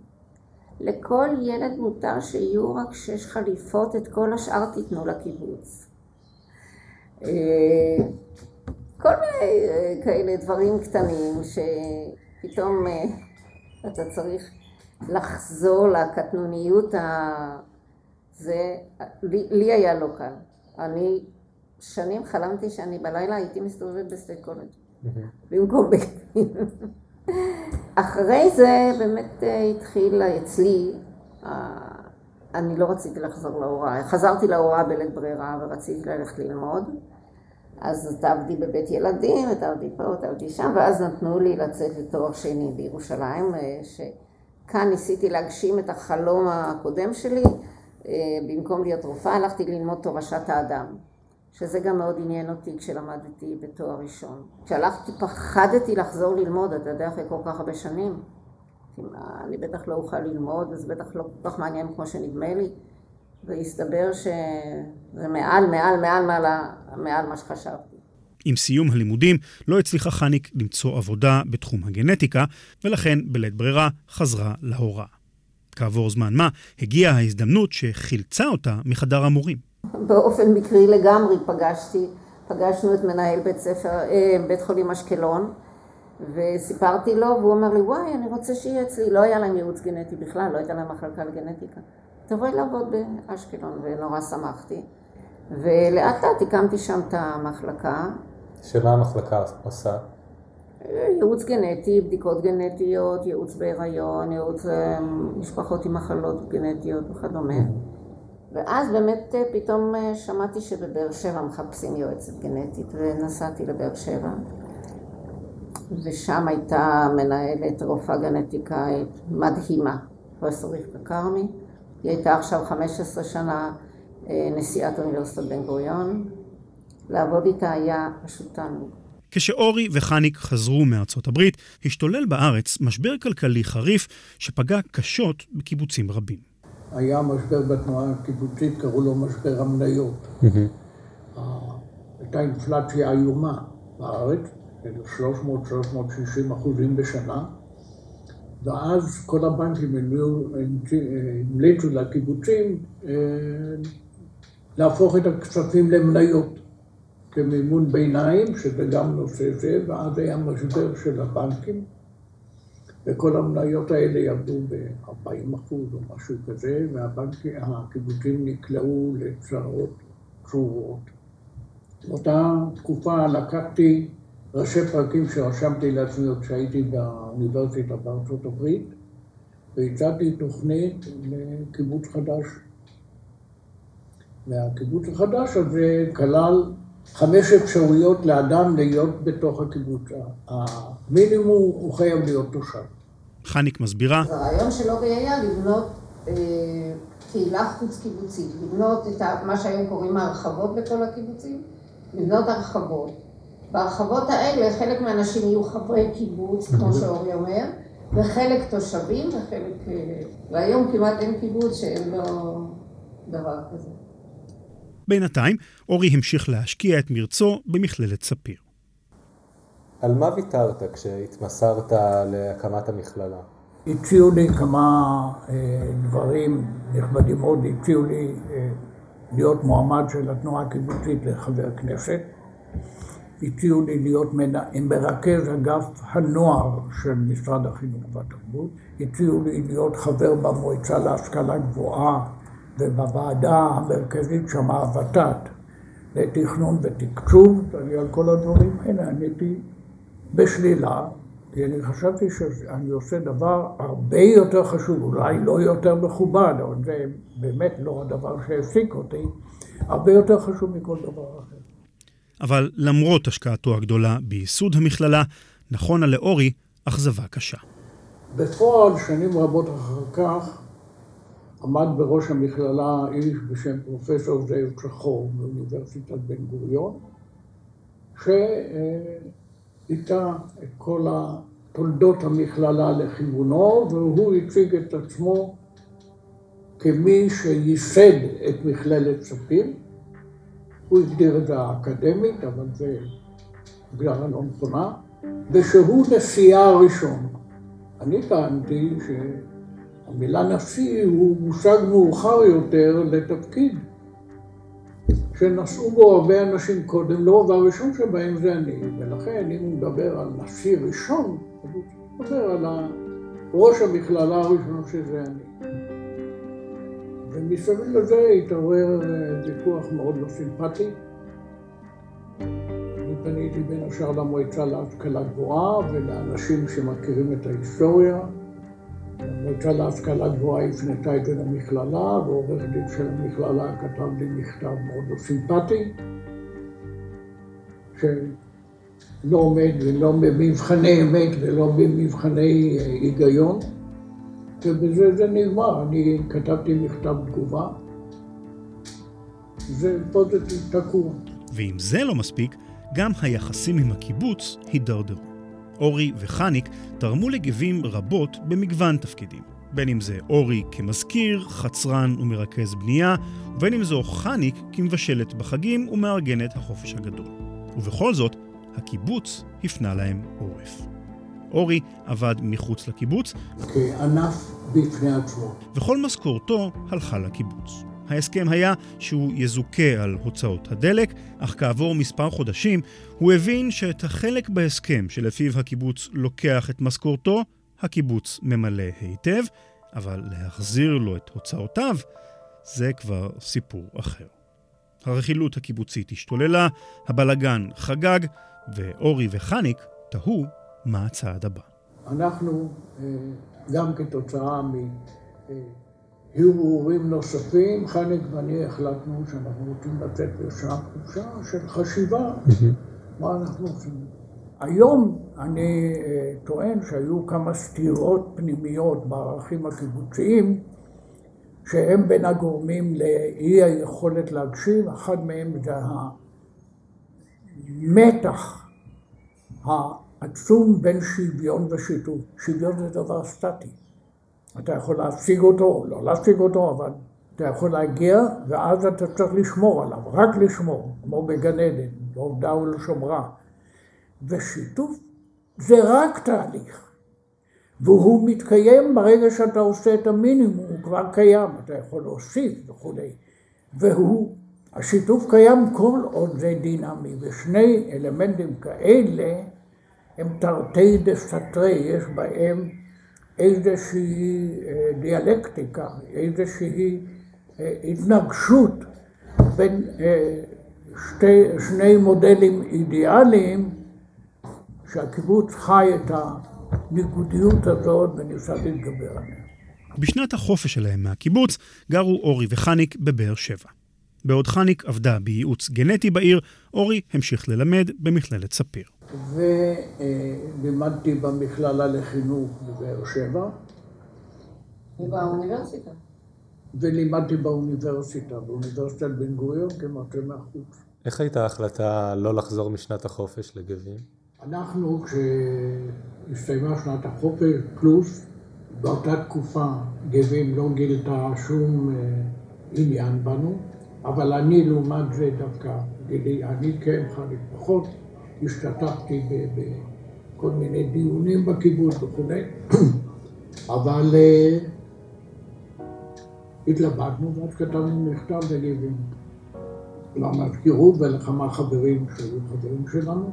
לכל ילד מותר שיהיו רק שש חליפות, את כל השאר תיתנו לקיבוץ. אה, כל מיני אה, כאלה דברים קטנים שפתאום אה, אתה צריך לחזור לקטנוניות ה... זה, לי, לי היה לא קל. אני שנים חלמתי שאני בלילה הייתי מסתובבת בסטייט קולג'. במקום בגדים. אחרי זה באמת אה, התחיל אצלי, אה, אני לא רציתי לחזור להוראה, חזרתי להוראה בלית ברירה ורציתי ללכת ללמוד, אז תעבדי בבית ילדים, תעבדי פה, תעבדי שם, ואז נתנו לי לצאת לתואר שני בירושלים, אה, שכאן ניסיתי להגשים את החלום הקודם שלי, במקום להיות רופאה הלכתי ללמוד תורשת האדם, שזה גם מאוד עניין אותי כשלמדתי בתואר ראשון. כשהלכתי פחדתי לחזור ללמוד, אתה יודע, אחרי כל כך הרבה שנים. אני בטח לא אוכל ללמוד, וזה בטח לא כל כך מעניין כמו שנדמה לי. והסתבר שזה מעל, מעל, מעל, מעל, מעל מה שחשבתי. עם סיום הלימודים לא הצליחה חניק למצוא עבודה בתחום הגנטיקה, ולכן בלית ברירה חזרה להוראה. כעבור זמן מה הגיעה ההזדמנות שחילצה אותה מחדר המורים. באופן מקרי לגמרי פגשתי, פגשנו את מנהל בית ספר, אה, בית חולים אשקלון, וסיפרתי לו, והוא אמר לי, וואי, אני רוצה שיהיה אצלי. לא היה להם ייעוץ גנטי בכלל, לא הייתה להם מחלקה לגנטיקה. תבואי לעבוד באשקלון, ונורא שמחתי. ולאט לאט הקמתי שם את המחלקה. שמה המחלקה עושה? ייעוץ גנטי, בדיקות גנטיות, ייעוץ בהיריון, ייעוץ אה, משפחות עם מחלות גנטיות וכדומה. ואז באמת אה, פתאום אה, שמעתי שבבאר שבע מחפשים יועצת גנטית, ונסעתי לבאר שבע. ושם הייתה מנהלת רופאה גנטיקאית מדהימה, פרופסור רבקה כרמי. היא הייתה עכשיו 15 שנה אה, נשיאת אוניברסיטת בן גוריון. לעבוד איתה היה פשוט תענוג. כשאורי וחניק חזרו מארצות הברית, השתולל בארץ משבר כלכלי חריף שפגע קשות בקיבוצים רבים. היה משבר בתנועה הקיבוצית, קראו לו משבר המניות. הייתה אינפלציה איומה בארץ, 300-360 אחוזים בשנה. ואז כל הבנקים המליצו לקיבוצים אה, להפוך את הכספים למניות כמימון ביניים, שזה גם נושא זה, ואז היה משבר של הבנקים, וכל המניות האלה ירדו ב-40 אחוז או משהו כזה, והקיבוצים נקלעו לצרות צרורות. באותה תקופה לקחתי ראשי פרקים שרשמתי לעצמי עוד כשהייתי באוניברסיטה בארצות הברית, והצעתי תוכנית לקיבוץ חדש. והקיבוץ החדש הזה כלל חמש אפשרויות לאדם להיות בתוך הקיבוץ. המינימום הוא חייב להיות תושב. חניק מסבירה. הרעיון של אורי היה לבנות אה, קהילה חוץ קיבוצית, לבנות את מה שהיום קוראים ההרחבות בכל הקיבוצים, לבנות הרחבות. בהרחבות האלה חלק מהאנשים יהיו חברי קיבוץ, כמו שאורי אומר, וחלק תושבים וחלק... אה, והיום כמעט אין קיבוץ שאין לו דבר כזה. בינתיים, אורי המשיך להשקיע את מרצו במכללת ספיר. על מה ויתרת כשהתמסרת להקמת המכללה? הציעו לי כמה אה, דברים נכבדים מאוד, הציעו לי אה, להיות מועמד של התנועה הקיבוצית לחבר כנסת. הציעו לי להיות מרכז אגף הנוער של משרד החינוך והתרבות, הציעו לי להיות חבר במועצה להשכלה גבוהה ובוועדה המרכזית שם הוות"ת לתכנון ותקצוב, ואני על כל הדברים האלה עניתי בשלילה, כי אני חשבתי שאני עושה דבר הרבה יותר חשוב, אולי לא יותר מכובד, אבל זה באמת לא הדבר שהעסיק אותי, הרבה יותר חשוב מכל דבר אחר. אבל למרות השקעתו הגדולה בייסוד המכללה, נכונה לאורי אכזבה קשה. בפועל, שנים רבות אחר כך, עמד בראש המכללה איש בשם פרופסור זאב שחור מאוניברסיטת בן גוריון, שהיטה את כל תולדות המכללה לכיוונו, והוא הציג את עצמו כמי שייסד את מכללת ספיר. הוא הגדיר את זה האקדמית, אבל זה הגדרה לא נכונה, ושהוא נשיאה הראשון. אני טענתי שהמילה נשיא הוא מושג מאוחר יותר לתפקיד, שנשאו בו הרבה אנשים קודם, לא, והראשון שבהם זה אני, ולכן אם הוא מדבר על נשיא ראשון, הוא מדבר על ראש המכללה הראשון שזה אני. ומסביב לזה התעורר אה, ויכוח מאוד לא סימפטי. אני פניתי בין השאר למועצה להשכלה גבוהה ולאנשים שמכירים את ההיסטוריה. המועצה להשכלה גבוהה הפנתה את זה למכללה, ועורך דין של המכללה כתב לי מכתב מאוד סימפטי. שלא עומד ולא במבחני אמת ולא במבחני אה, היגיון, ובזה זה נגמר. אני כתבתי מכתב תגובה, ופה זה תקוע. ואם זה לא מספיק, גם היחסים עם הקיבוץ הידרדרו. אורי וחניק תרמו לגבים רבות במגוון תפקידים. בין אם זה אורי כמזכיר, חצרן ומרכז בנייה, ובין אם זו חניק כמבשלת בחגים ומארגנת החופש הגדול. ובכל זאת, הקיבוץ הפנה להם עורף. אורי עבד מחוץ לקיבוץ. כענף בפני עצמו. וכל משכורתו הלכה לקיבוץ. ההסכם היה שהוא יזוכה על הוצאות הדלק, אך כעבור מספר חודשים הוא הבין שאת החלק בהסכם שלפיו הקיבוץ לוקח את משכורתו, הקיבוץ ממלא היטב, אבל להחזיר לו את הוצאותיו, זה כבר סיפור אחר. הרכילות הקיבוצית השתוללה, הבלגן חגג, ואורי וחניק תהו מה הצעד הבא. אנחנו, אה, גם כתוצאה מהרהורים נוספים, חניק ואני החלטנו שאנחנו רוצים לתת לשם תחושה של חשיבה, מה אנחנו עושים. היום אני אה, טוען שהיו כמה סתירות פנימיות בערכים הקיבוציים שהם בין הגורמים לאי היכולת להגשים, אחד מהם זה המתח העצום בין שוויון ושיתוף. שוויון זה דבר סטטי. אתה יכול להשיג אותו או לא להשיג אותו, אבל אתה יכול להגיע ואז אתה צריך לשמור עליו, רק לשמור, כמו בגן עדן, לעובדה ולשומרה. ושיתוף זה רק תהליך. והוא מתקיים ברגע שאתה עושה את המינימום, הוא כבר קיים, אתה יכול להוסיף וכולי. והוא, השיתוף קיים כל עוד זה דינמי, ושני אלמנטים כאלה הם תרתי דה סתרי, יש בהם איזושהי אה, דיאלקטיקה, איזושהי אה, התנגשות בין אה, שתי, שני מודלים אידיאליים שהקיבוץ חי את הניגודיות הזאת וניסה להתגבר עליה. בשנת החופש שלהם מהקיבוץ גרו אורי וחניק בבאר שבע. בעוד חניק עבדה בייעוץ גנטי בעיר, אורי המשיך ללמד במכללת ספיר. ולימדתי במכללה לחינוך בבאר שבע. ובאוניברסיטה. ולימדתי באוניברסיטה, באוניברסיטת בן גוריון כמרצה מהחוץ. איך הייתה ההחלטה לא לחזור משנת החופש לגבים? אנחנו, כשהסתיימה שנת החופש פלוס, באותה תקופה גבים לא גילתה שום אה, עניין בנו, אבל אני לעומת זה דווקא, אני כן חלק פחות, השתתפתי בכל מיני דיונים בקיבוץ וכולי, [coughs] אבל אה, התלבטנו ואז כתבנו מכתב לגבים למזכירות ולכמה חברים שהיו חברים שלנו.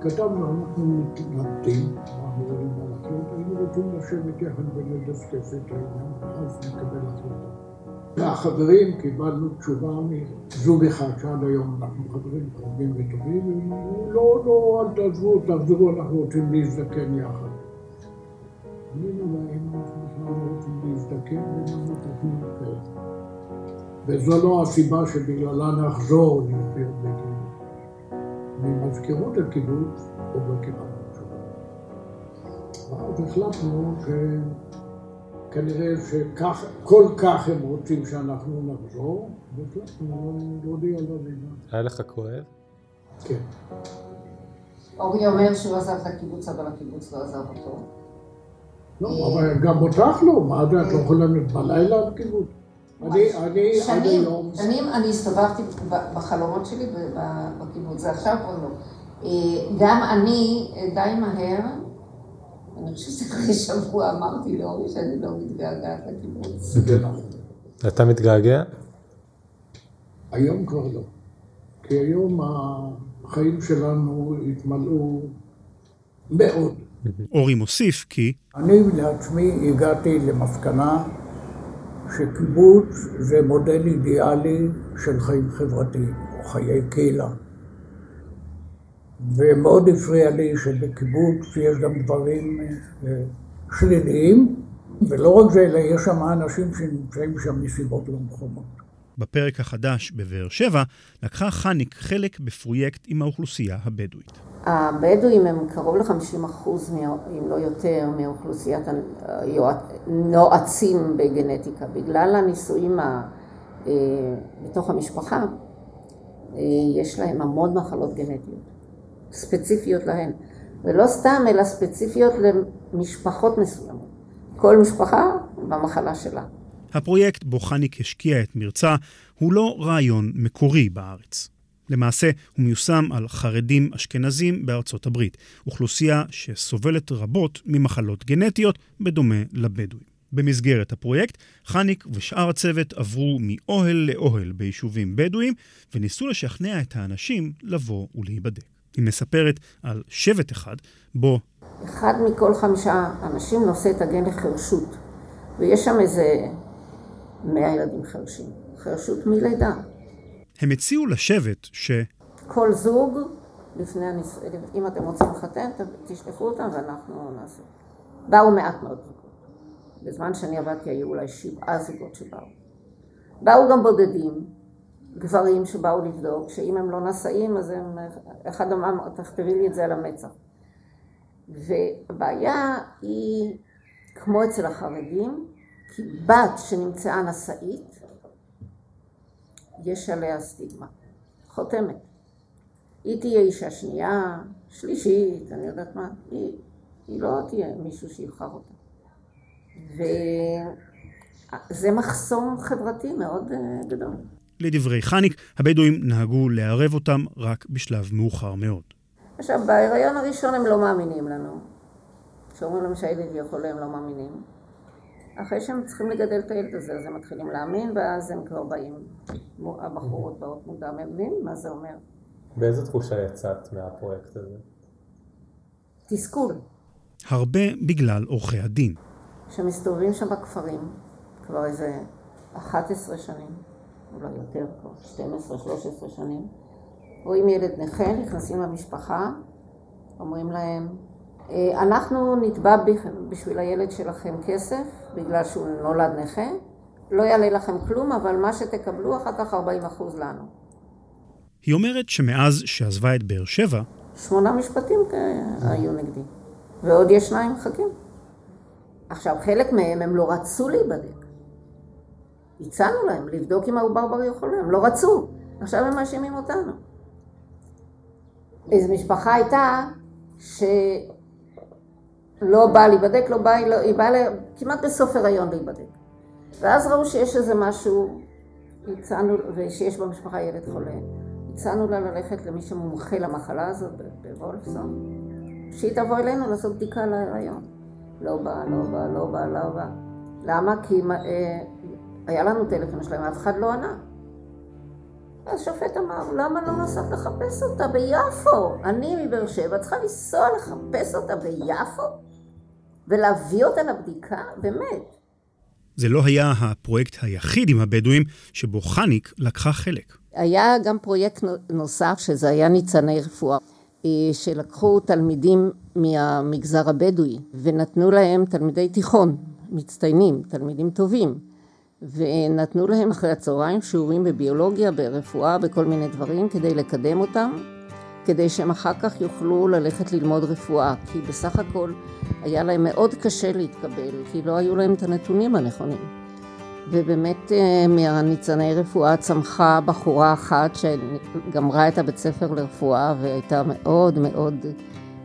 כתבנו, אנחנו אנחנו רואים מה להחליט, היינו רוצים לשבת יחד ולדסקס את העניין, ואז נקבל החלטה. והחברים קיבלנו תשובה מזוג אחד שעד היום אנחנו חברים קרובים וטובים, לא, לא, אל תעזבו, תעזבו, אנחנו רוצים להזדקן יחד. ענינו להם, אנחנו בכלל לא רוצים להזדקן, אמרו, תתנו כאלה. וזו לא הסיבה שבגללה נחזור להסביר בית ממזכירות הקיבוץ, עוד לא תשובה. ואז החלטנו שכנראה שכך, כל כך הם רוצים שאנחנו נחזור, והחלטנו להודיע לרינה. היה לך כואב? כן. אורי אומר שהוא עזב את הקיבוץ, אבל הקיבוץ לא עזב אותו. לא, אבל גם אותך לא, מה זה, את לא יכולה להיות בלילה בקיבוץ? אני, אני עד היום... שנים אני הסתובבתי בחלומות שלי בקיבוץ, זה עכשיו כבר לא. אה, גם אני אה, די מהר, אני חושבת שאחרי שבוע אמרתי לאורי שאני לא מתגעגעת לקיבוץ. [laughs] אתה מתגעגע? היום כבר לא. כי היום החיים שלנו התמלאו מאוד. אורי מוסיף כי... אני לעצמי הגעתי למסקנה שקיבוץ זה מודל אידיאלי של חיים חברתיים, או חיי קהילה. ומאוד הפריע לי שבקיבוץ יש גם דברים אה, שליליים, ולא רק זה, אלא יש שם אנשים שנמצאים שם מסיבות לא נכונות. בפרק החדש בבאר שבע לקחה חניק חלק בפרויקט עם האוכלוסייה הבדואית. הבדואים הם קרוב ל-50 אחוז, אם לא יותר, מאוכלוסיית הנועצים בגנטיקה. בגלל הניסויים ה... אה, בתוך המשפחה, אה, יש להם המון מחלות גנטיות, ספציפיות להן. ולא סתם, אלא ספציפיות למשפחות מסוימות. כל משפחה במחלה שלה. הפרויקט בו חניק השקיע את מרצה הוא לא רעיון מקורי בארץ. למעשה, הוא מיושם על חרדים אשכנזים בארצות הברית, אוכלוסייה שסובלת רבות ממחלות גנטיות, בדומה לבדואים. במסגרת הפרויקט, חניק ושאר הצוות עברו מאוהל לאוהל ביישובים בדואיים, וניסו לשכנע את האנשים לבוא ולהיבדק. היא מספרת על שבט אחד, בו... אחד מכל חמישה אנשים נושא את הגן לחרשות, ויש שם איזה מאה ילדים חרשים. חרשות מלידה. הם הציעו לשבט ש... כל זוג, לפני הניס... אם אתם רוצים לחתן, תשלחו אותם ואנחנו נעשה. באו מעט מאוד זוגות. בזמן שאני עבדתי היו אולי שבעה זוגות שבאו. באו גם בודדים, גברים שבאו לבדוק, שאם הם לא נשאים אז הם, אחד אמר, תכתבי לי את זה על המצח. והבעיה היא, כמו אצל החרדים, כי בת שנמצאה נשאית, יש עליה סטיגמה, חותמת. היא תהיה אישה שנייה, שלישית, אני יודעת מה, היא, היא לא תהיה מישהו שיבחר אותה. וזה מחסום חברתי מאוד אה, גדול. לדברי חניק, הבדואים נהגו לערב אותם רק בשלב מאוחר מאוד. עכשיו, בהיריון הראשון הם לא מאמינים לנו. כשאומרים להם שהילד יכול, הם לא מאמינים. אחרי שהם צריכים לגדל את הילד הזה, אז הם מתחילים להאמין, ואז הם כבר באים, הבחורות באות מודע, מבין מה זה אומר. באיזו תחושה יצאת מהפרויקט הזה? תסכול. הרבה בגלל עורכי הדין. שמסתובבים שם בכפרים כבר איזה 11 שנים, אולי יותר כבר, 12-13 שנים, רואים ילד נכה, נכנסים למשפחה, אומרים להם, אה, אנחנו נתבע בשביל הילד שלכם כסף, בגלל שהוא נולד נכה, לא יעלה לכם כלום, אבל מה שתקבלו, אחר כך 40 אחוז לנו. היא אומרת שמאז שעזבה את באר שבע... שמונה משפטים היו נגדי, ועוד יש שניים מחכים. עכשיו, חלק מהם הם לא רצו להיבדק. הצענו להם לבדוק אם העובר בריא חולה, הם לא רצו. עכשיו הם מאשימים אותנו. איזו משפחה הייתה שלא באה להיבדק, לא באה, לא, היא באה כמעט בסוף הריון להיבדק. ואז ראו שיש איזה משהו, הצענו, ושיש במשפחה ילד חולה. הצענו לה ללכת למי שמומחה למחלה הזאת בוולפסון, שהיא תבוא אלינו לעשות בדיקה להיריון. לא בא, לא בא, לא בא, לא בא. למה? כי אה, היה לנו טלפון שלהם, אף אחד לא ענה. השופט אמר, למה לא נסעת לחפש אותה ביפו? אני מבאר שבע צריכה לנסוע לחפש אותה ביפו? ולהביא אותה לבדיקה? באמת. זה לא היה הפרויקט היחיד עם הבדואים שבו חניק לקחה חלק. היה גם פרויקט נוסף, שזה היה ניצני רפואה. אה, שלקחו תלמידים מהמגזר הבדואי ונתנו להם תלמידי תיכון מצטיינים, תלמידים טובים ונתנו להם אחרי הצהריים שיעורים בביולוגיה, ברפואה, בכל מיני דברים כדי לקדם אותם כדי שהם אחר כך יוכלו ללכת ללמוד רפואה כי בסך הכל היה להם מאוד קשה להתקבל כי לא היו להם את הנתונים הנכונים ובאמת אה, מהניצני רפואה צמחה בחורה אחת שגמרה את הבית ספר לרפואה והייתה מאוד מאוד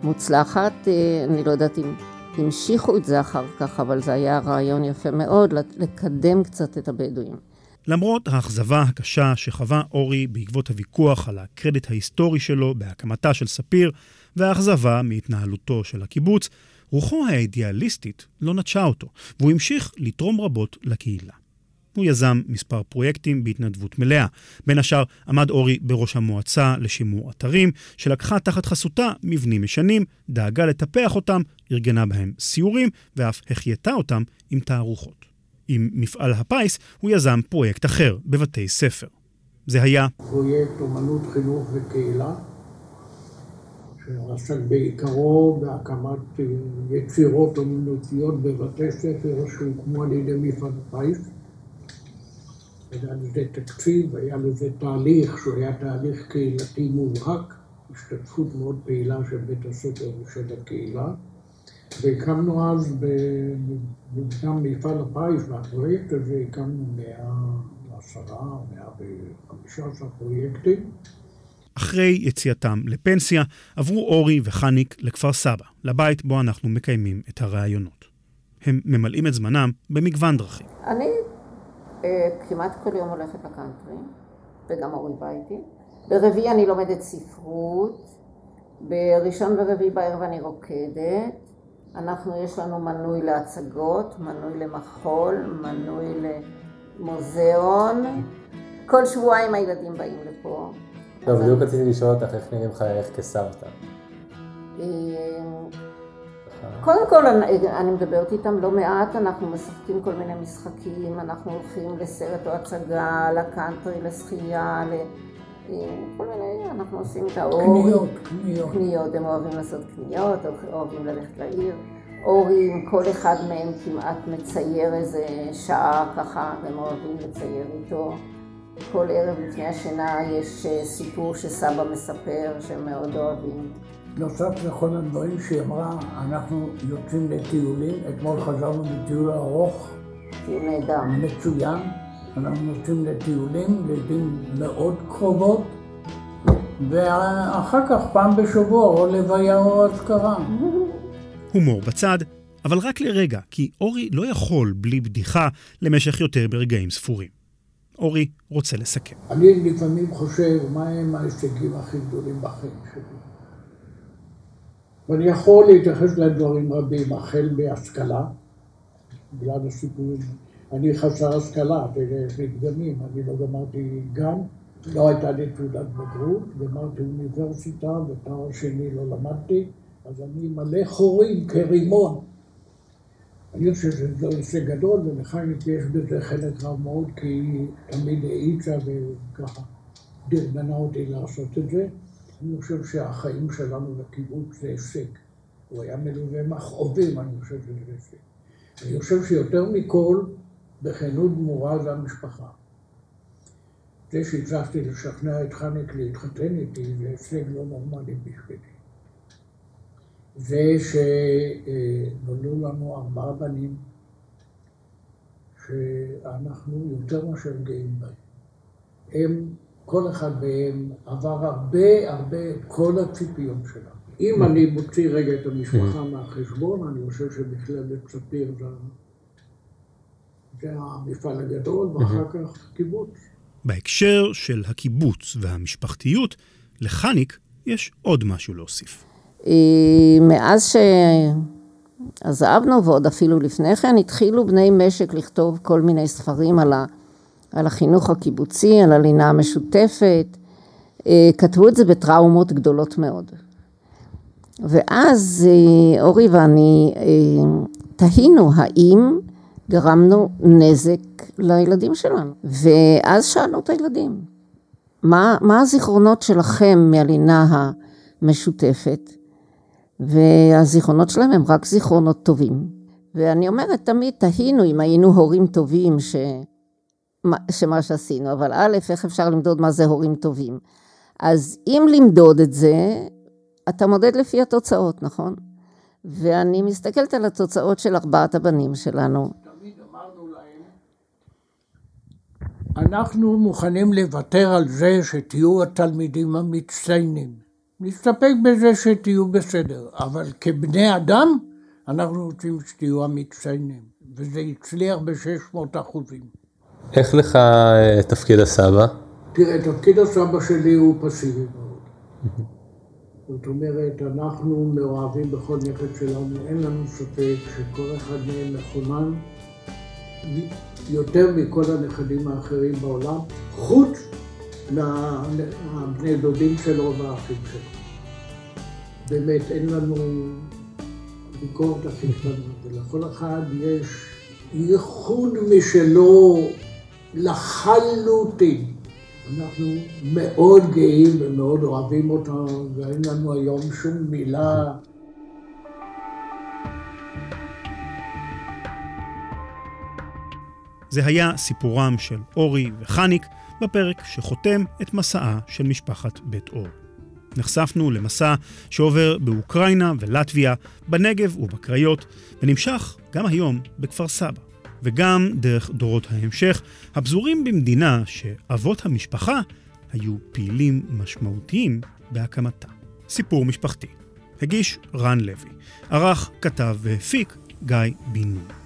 מוצלחת. אה, אני לא יודעת אם המשיכו את זה אחר כך, אבל זה היה רעיון יפה מאוד לקדם קצת את הבדואים. למרות האכזבה הקשה שחווה אורי בעקבות הוויכוח על הקרדיט ההיסטורי שלו בהקמתה של ספיר, והאכזבה מהתנהלותו של הקיבוץ, רוחו האידיאליסטית לא נטשה אותו, והוא המשיך לתרום רבות לקהילה. הוא יזם מספר פרויקטים בהתנדבות מלאה. בין השאר עמד אורי בראש המועצה לשימור אתרים, שלקחה תחת חסותה מבנים ישנים, דאגה לטפח אותם, ארגנה בהם סיורים, ואף החייתה אותם עם תערוכות. עם מפעל הפיס הוא יזם פרויקט אחר, בבתי ספר. זה היה... פרויקט אומנות חינוך וקהילה, שעסק בעיקרו בהקמת יצירות אומנותיות בבתי ספר שהוקמו על ידי מפעל הפיס. היה לזה תקציב, היה לזה תהליך שהוא היה תהליך קהילתי מובהק, השתתפות מאוד פעילה של בית הספר ושל הקהילה. והקמנו אז, במקדם מפעל הפיס, והפרויקט הזה הקמנו 110, 115 פרויקטים. אחרי יציאתם לפנסיה, עברו אורי וחניק לכפר סבא, לבית בו אנחנו מקיימים את הראיונות. הם ממלאים את זמנם במגוון דרכים. אני כמעט כל יום הולכת לקאנטרי, וגם אורי בא איתי. ברביעי אני לומדת ספרות, בראשון ורביעי בערב אני רוקדת. אנחנו, יש לנו מנוי להצגות, מנוי למחול, מנוי למוזיאון. כל שבועיים הילדים באים לפה. לא, בדיוק רציתי לשאול אותך איך נראים חייך כסבתא. אה, קודם כל אני מדברת איתם לא מעט, אנחנו משחקים כל מיני משחקים, אנחנו הולכים לסרט או הצגה, לקאנטרי, לשחייה, ל... כל מיני, אנחנו עושים את האור. קניות, קניות. קניות, הם אוהבים לעשות קניות, אוהבים ללכת לעיר. אורי, כל אחד מהם כמעט מצייר איזה שעה ככה, והם אוהבים לצייר איתו. כל ערב לפני השינה יש אה, סיפור שסבא מספר שהם מאוד אוהבים. נוסף לכל הדברים שהיא אמרה, אנחנו יוצאים לטיולים, אתמול חזרנו מטיול ארוך. טיול נהדר. מצוין. אנחנו יוצאים לטיולים, לעיתים מאוד קרובות, ואחר כך פעם בשבוע או לוויה או אזכרה. הומור בצד, אבל רק לרגע, כי אורי לא יכול בלי בדיחה למשך יותר ברגעים ספורים. אורי רוצה לסכם. אני לפעמים חושב מהם ההישגים הכי גדולים בחיים שלי. ואני יכול להתייחס לדברים רבים, החל בהשכלה, בגלל הסיפורים. אני חסר השכלה, ופתגמים, אני לא גמרתי גן, לא הייתה לי תעודת בגרות, גמרתי אוניברסיטה ותואר שני לא למדתי, אז אני מלא חורים כרימון. אני חושב שזה הישג גדול, ולחיים יש בזה חלק רב מאוד, כי היא תמיד האיצה וככה דרבנה אותי לעשות את זה. אני חושב שהחיים שלנו בקיבוץ זה הישג. הוא היה מלווה מכאובים, אני חושב שזה הישג. אני חושב שיותר מכל, בכנות גמורה זה המשפחה. זה שהצלחתי לשכנע את חנק להתחתן איתי, זה הישג לא נורמלי בשבילי. זה שנולדו לנו ארבעה בנים, שאנחנו יותר מאשר גאים בהם. הם כל אחד מהם עבר הרבה הרבה את כל הציפיות שלנו. אם אני מוציא רגע את המשפחה מהחשבון, אני חושב שבכללת ספיר זה המפעל הגדול, ואחר כך קיבוץ. בהקשר של הקיבוץ והמשפחתיות, לחניק יש עוד משהו להוסיף. אה, מאז שעזבנו, ועוד אפילו לפני כן, התחילו בני משק לכתוב כל מיני ספרים על ה... על החינוך הקיבוצי, על הלינה המשותפת, אה, כתבו את זה בטראומות גדולות מאוד. ואז אה, אורי ואני אה, תהינו האם גרמנו נזק לילדים שלנו. ואז שאלנו את הילדים, מה, מה הזיכרונות שלכם מהלינה המשותפת? והזיכרונות שלהם הם רק זיכרונות טובים. ואני אומרת, תמיד תהינו אם היינו הורים טובים ש... שמה שעשינו, אבל א', איך אפשר למדוד מה זה הורים טובים? אז אם למדוד את זה, אתה מודד לפי התוצאות, נכון? ואני מסתכלת על התוצאות של ארבעת הבנים שלנו. תמיד אמרנו להם, אנחנו מוכנים לוותר על זה שתהיו התלמידים המצטיינים. נסתפק בזה שתהיו בסדר, אבל כבני אדם, אנחנו רוצים שתהיו המצטיינים, וזה הצליח ב-600 אחוזים. איך לך אה, תפקיד הסבא? תראה, תפקיד הסבא שלי הוא פסיבי מאוד. זאת אומרת, אנחנו מאוהבים בכל נכד שלנו, אין לנו ספק שכל אחד מהם מכונן יותר מכל הנכדים האחרים בעולם, חוץ מהבני דודים שלו והאחים שלו. באמת, אין לנו ביקורת הכי קטנה, ולכל אחד יש ייחוד משלו לחלוטין. אנחנו מאוד גאים ומאוד אוהבים אותם, ואין לנו היום שום מילה. זה היה סיפורם של אורי וחניק בפרק שחותם את מסעה של משפחת בית אור. נחשפנו למסע שעובר באוקראינה ולטביה, בנגב ובקריות, ונמשך גם היום בכפר סבא. וגם דרך דורות ההמשך, הפזורים במדינה שאבות המשפחה היו פעילים משמעותיים בהקמתה. סיפור משפחתי. הגיש רן לוי. ערך, כתב והפיק גיא בן נון.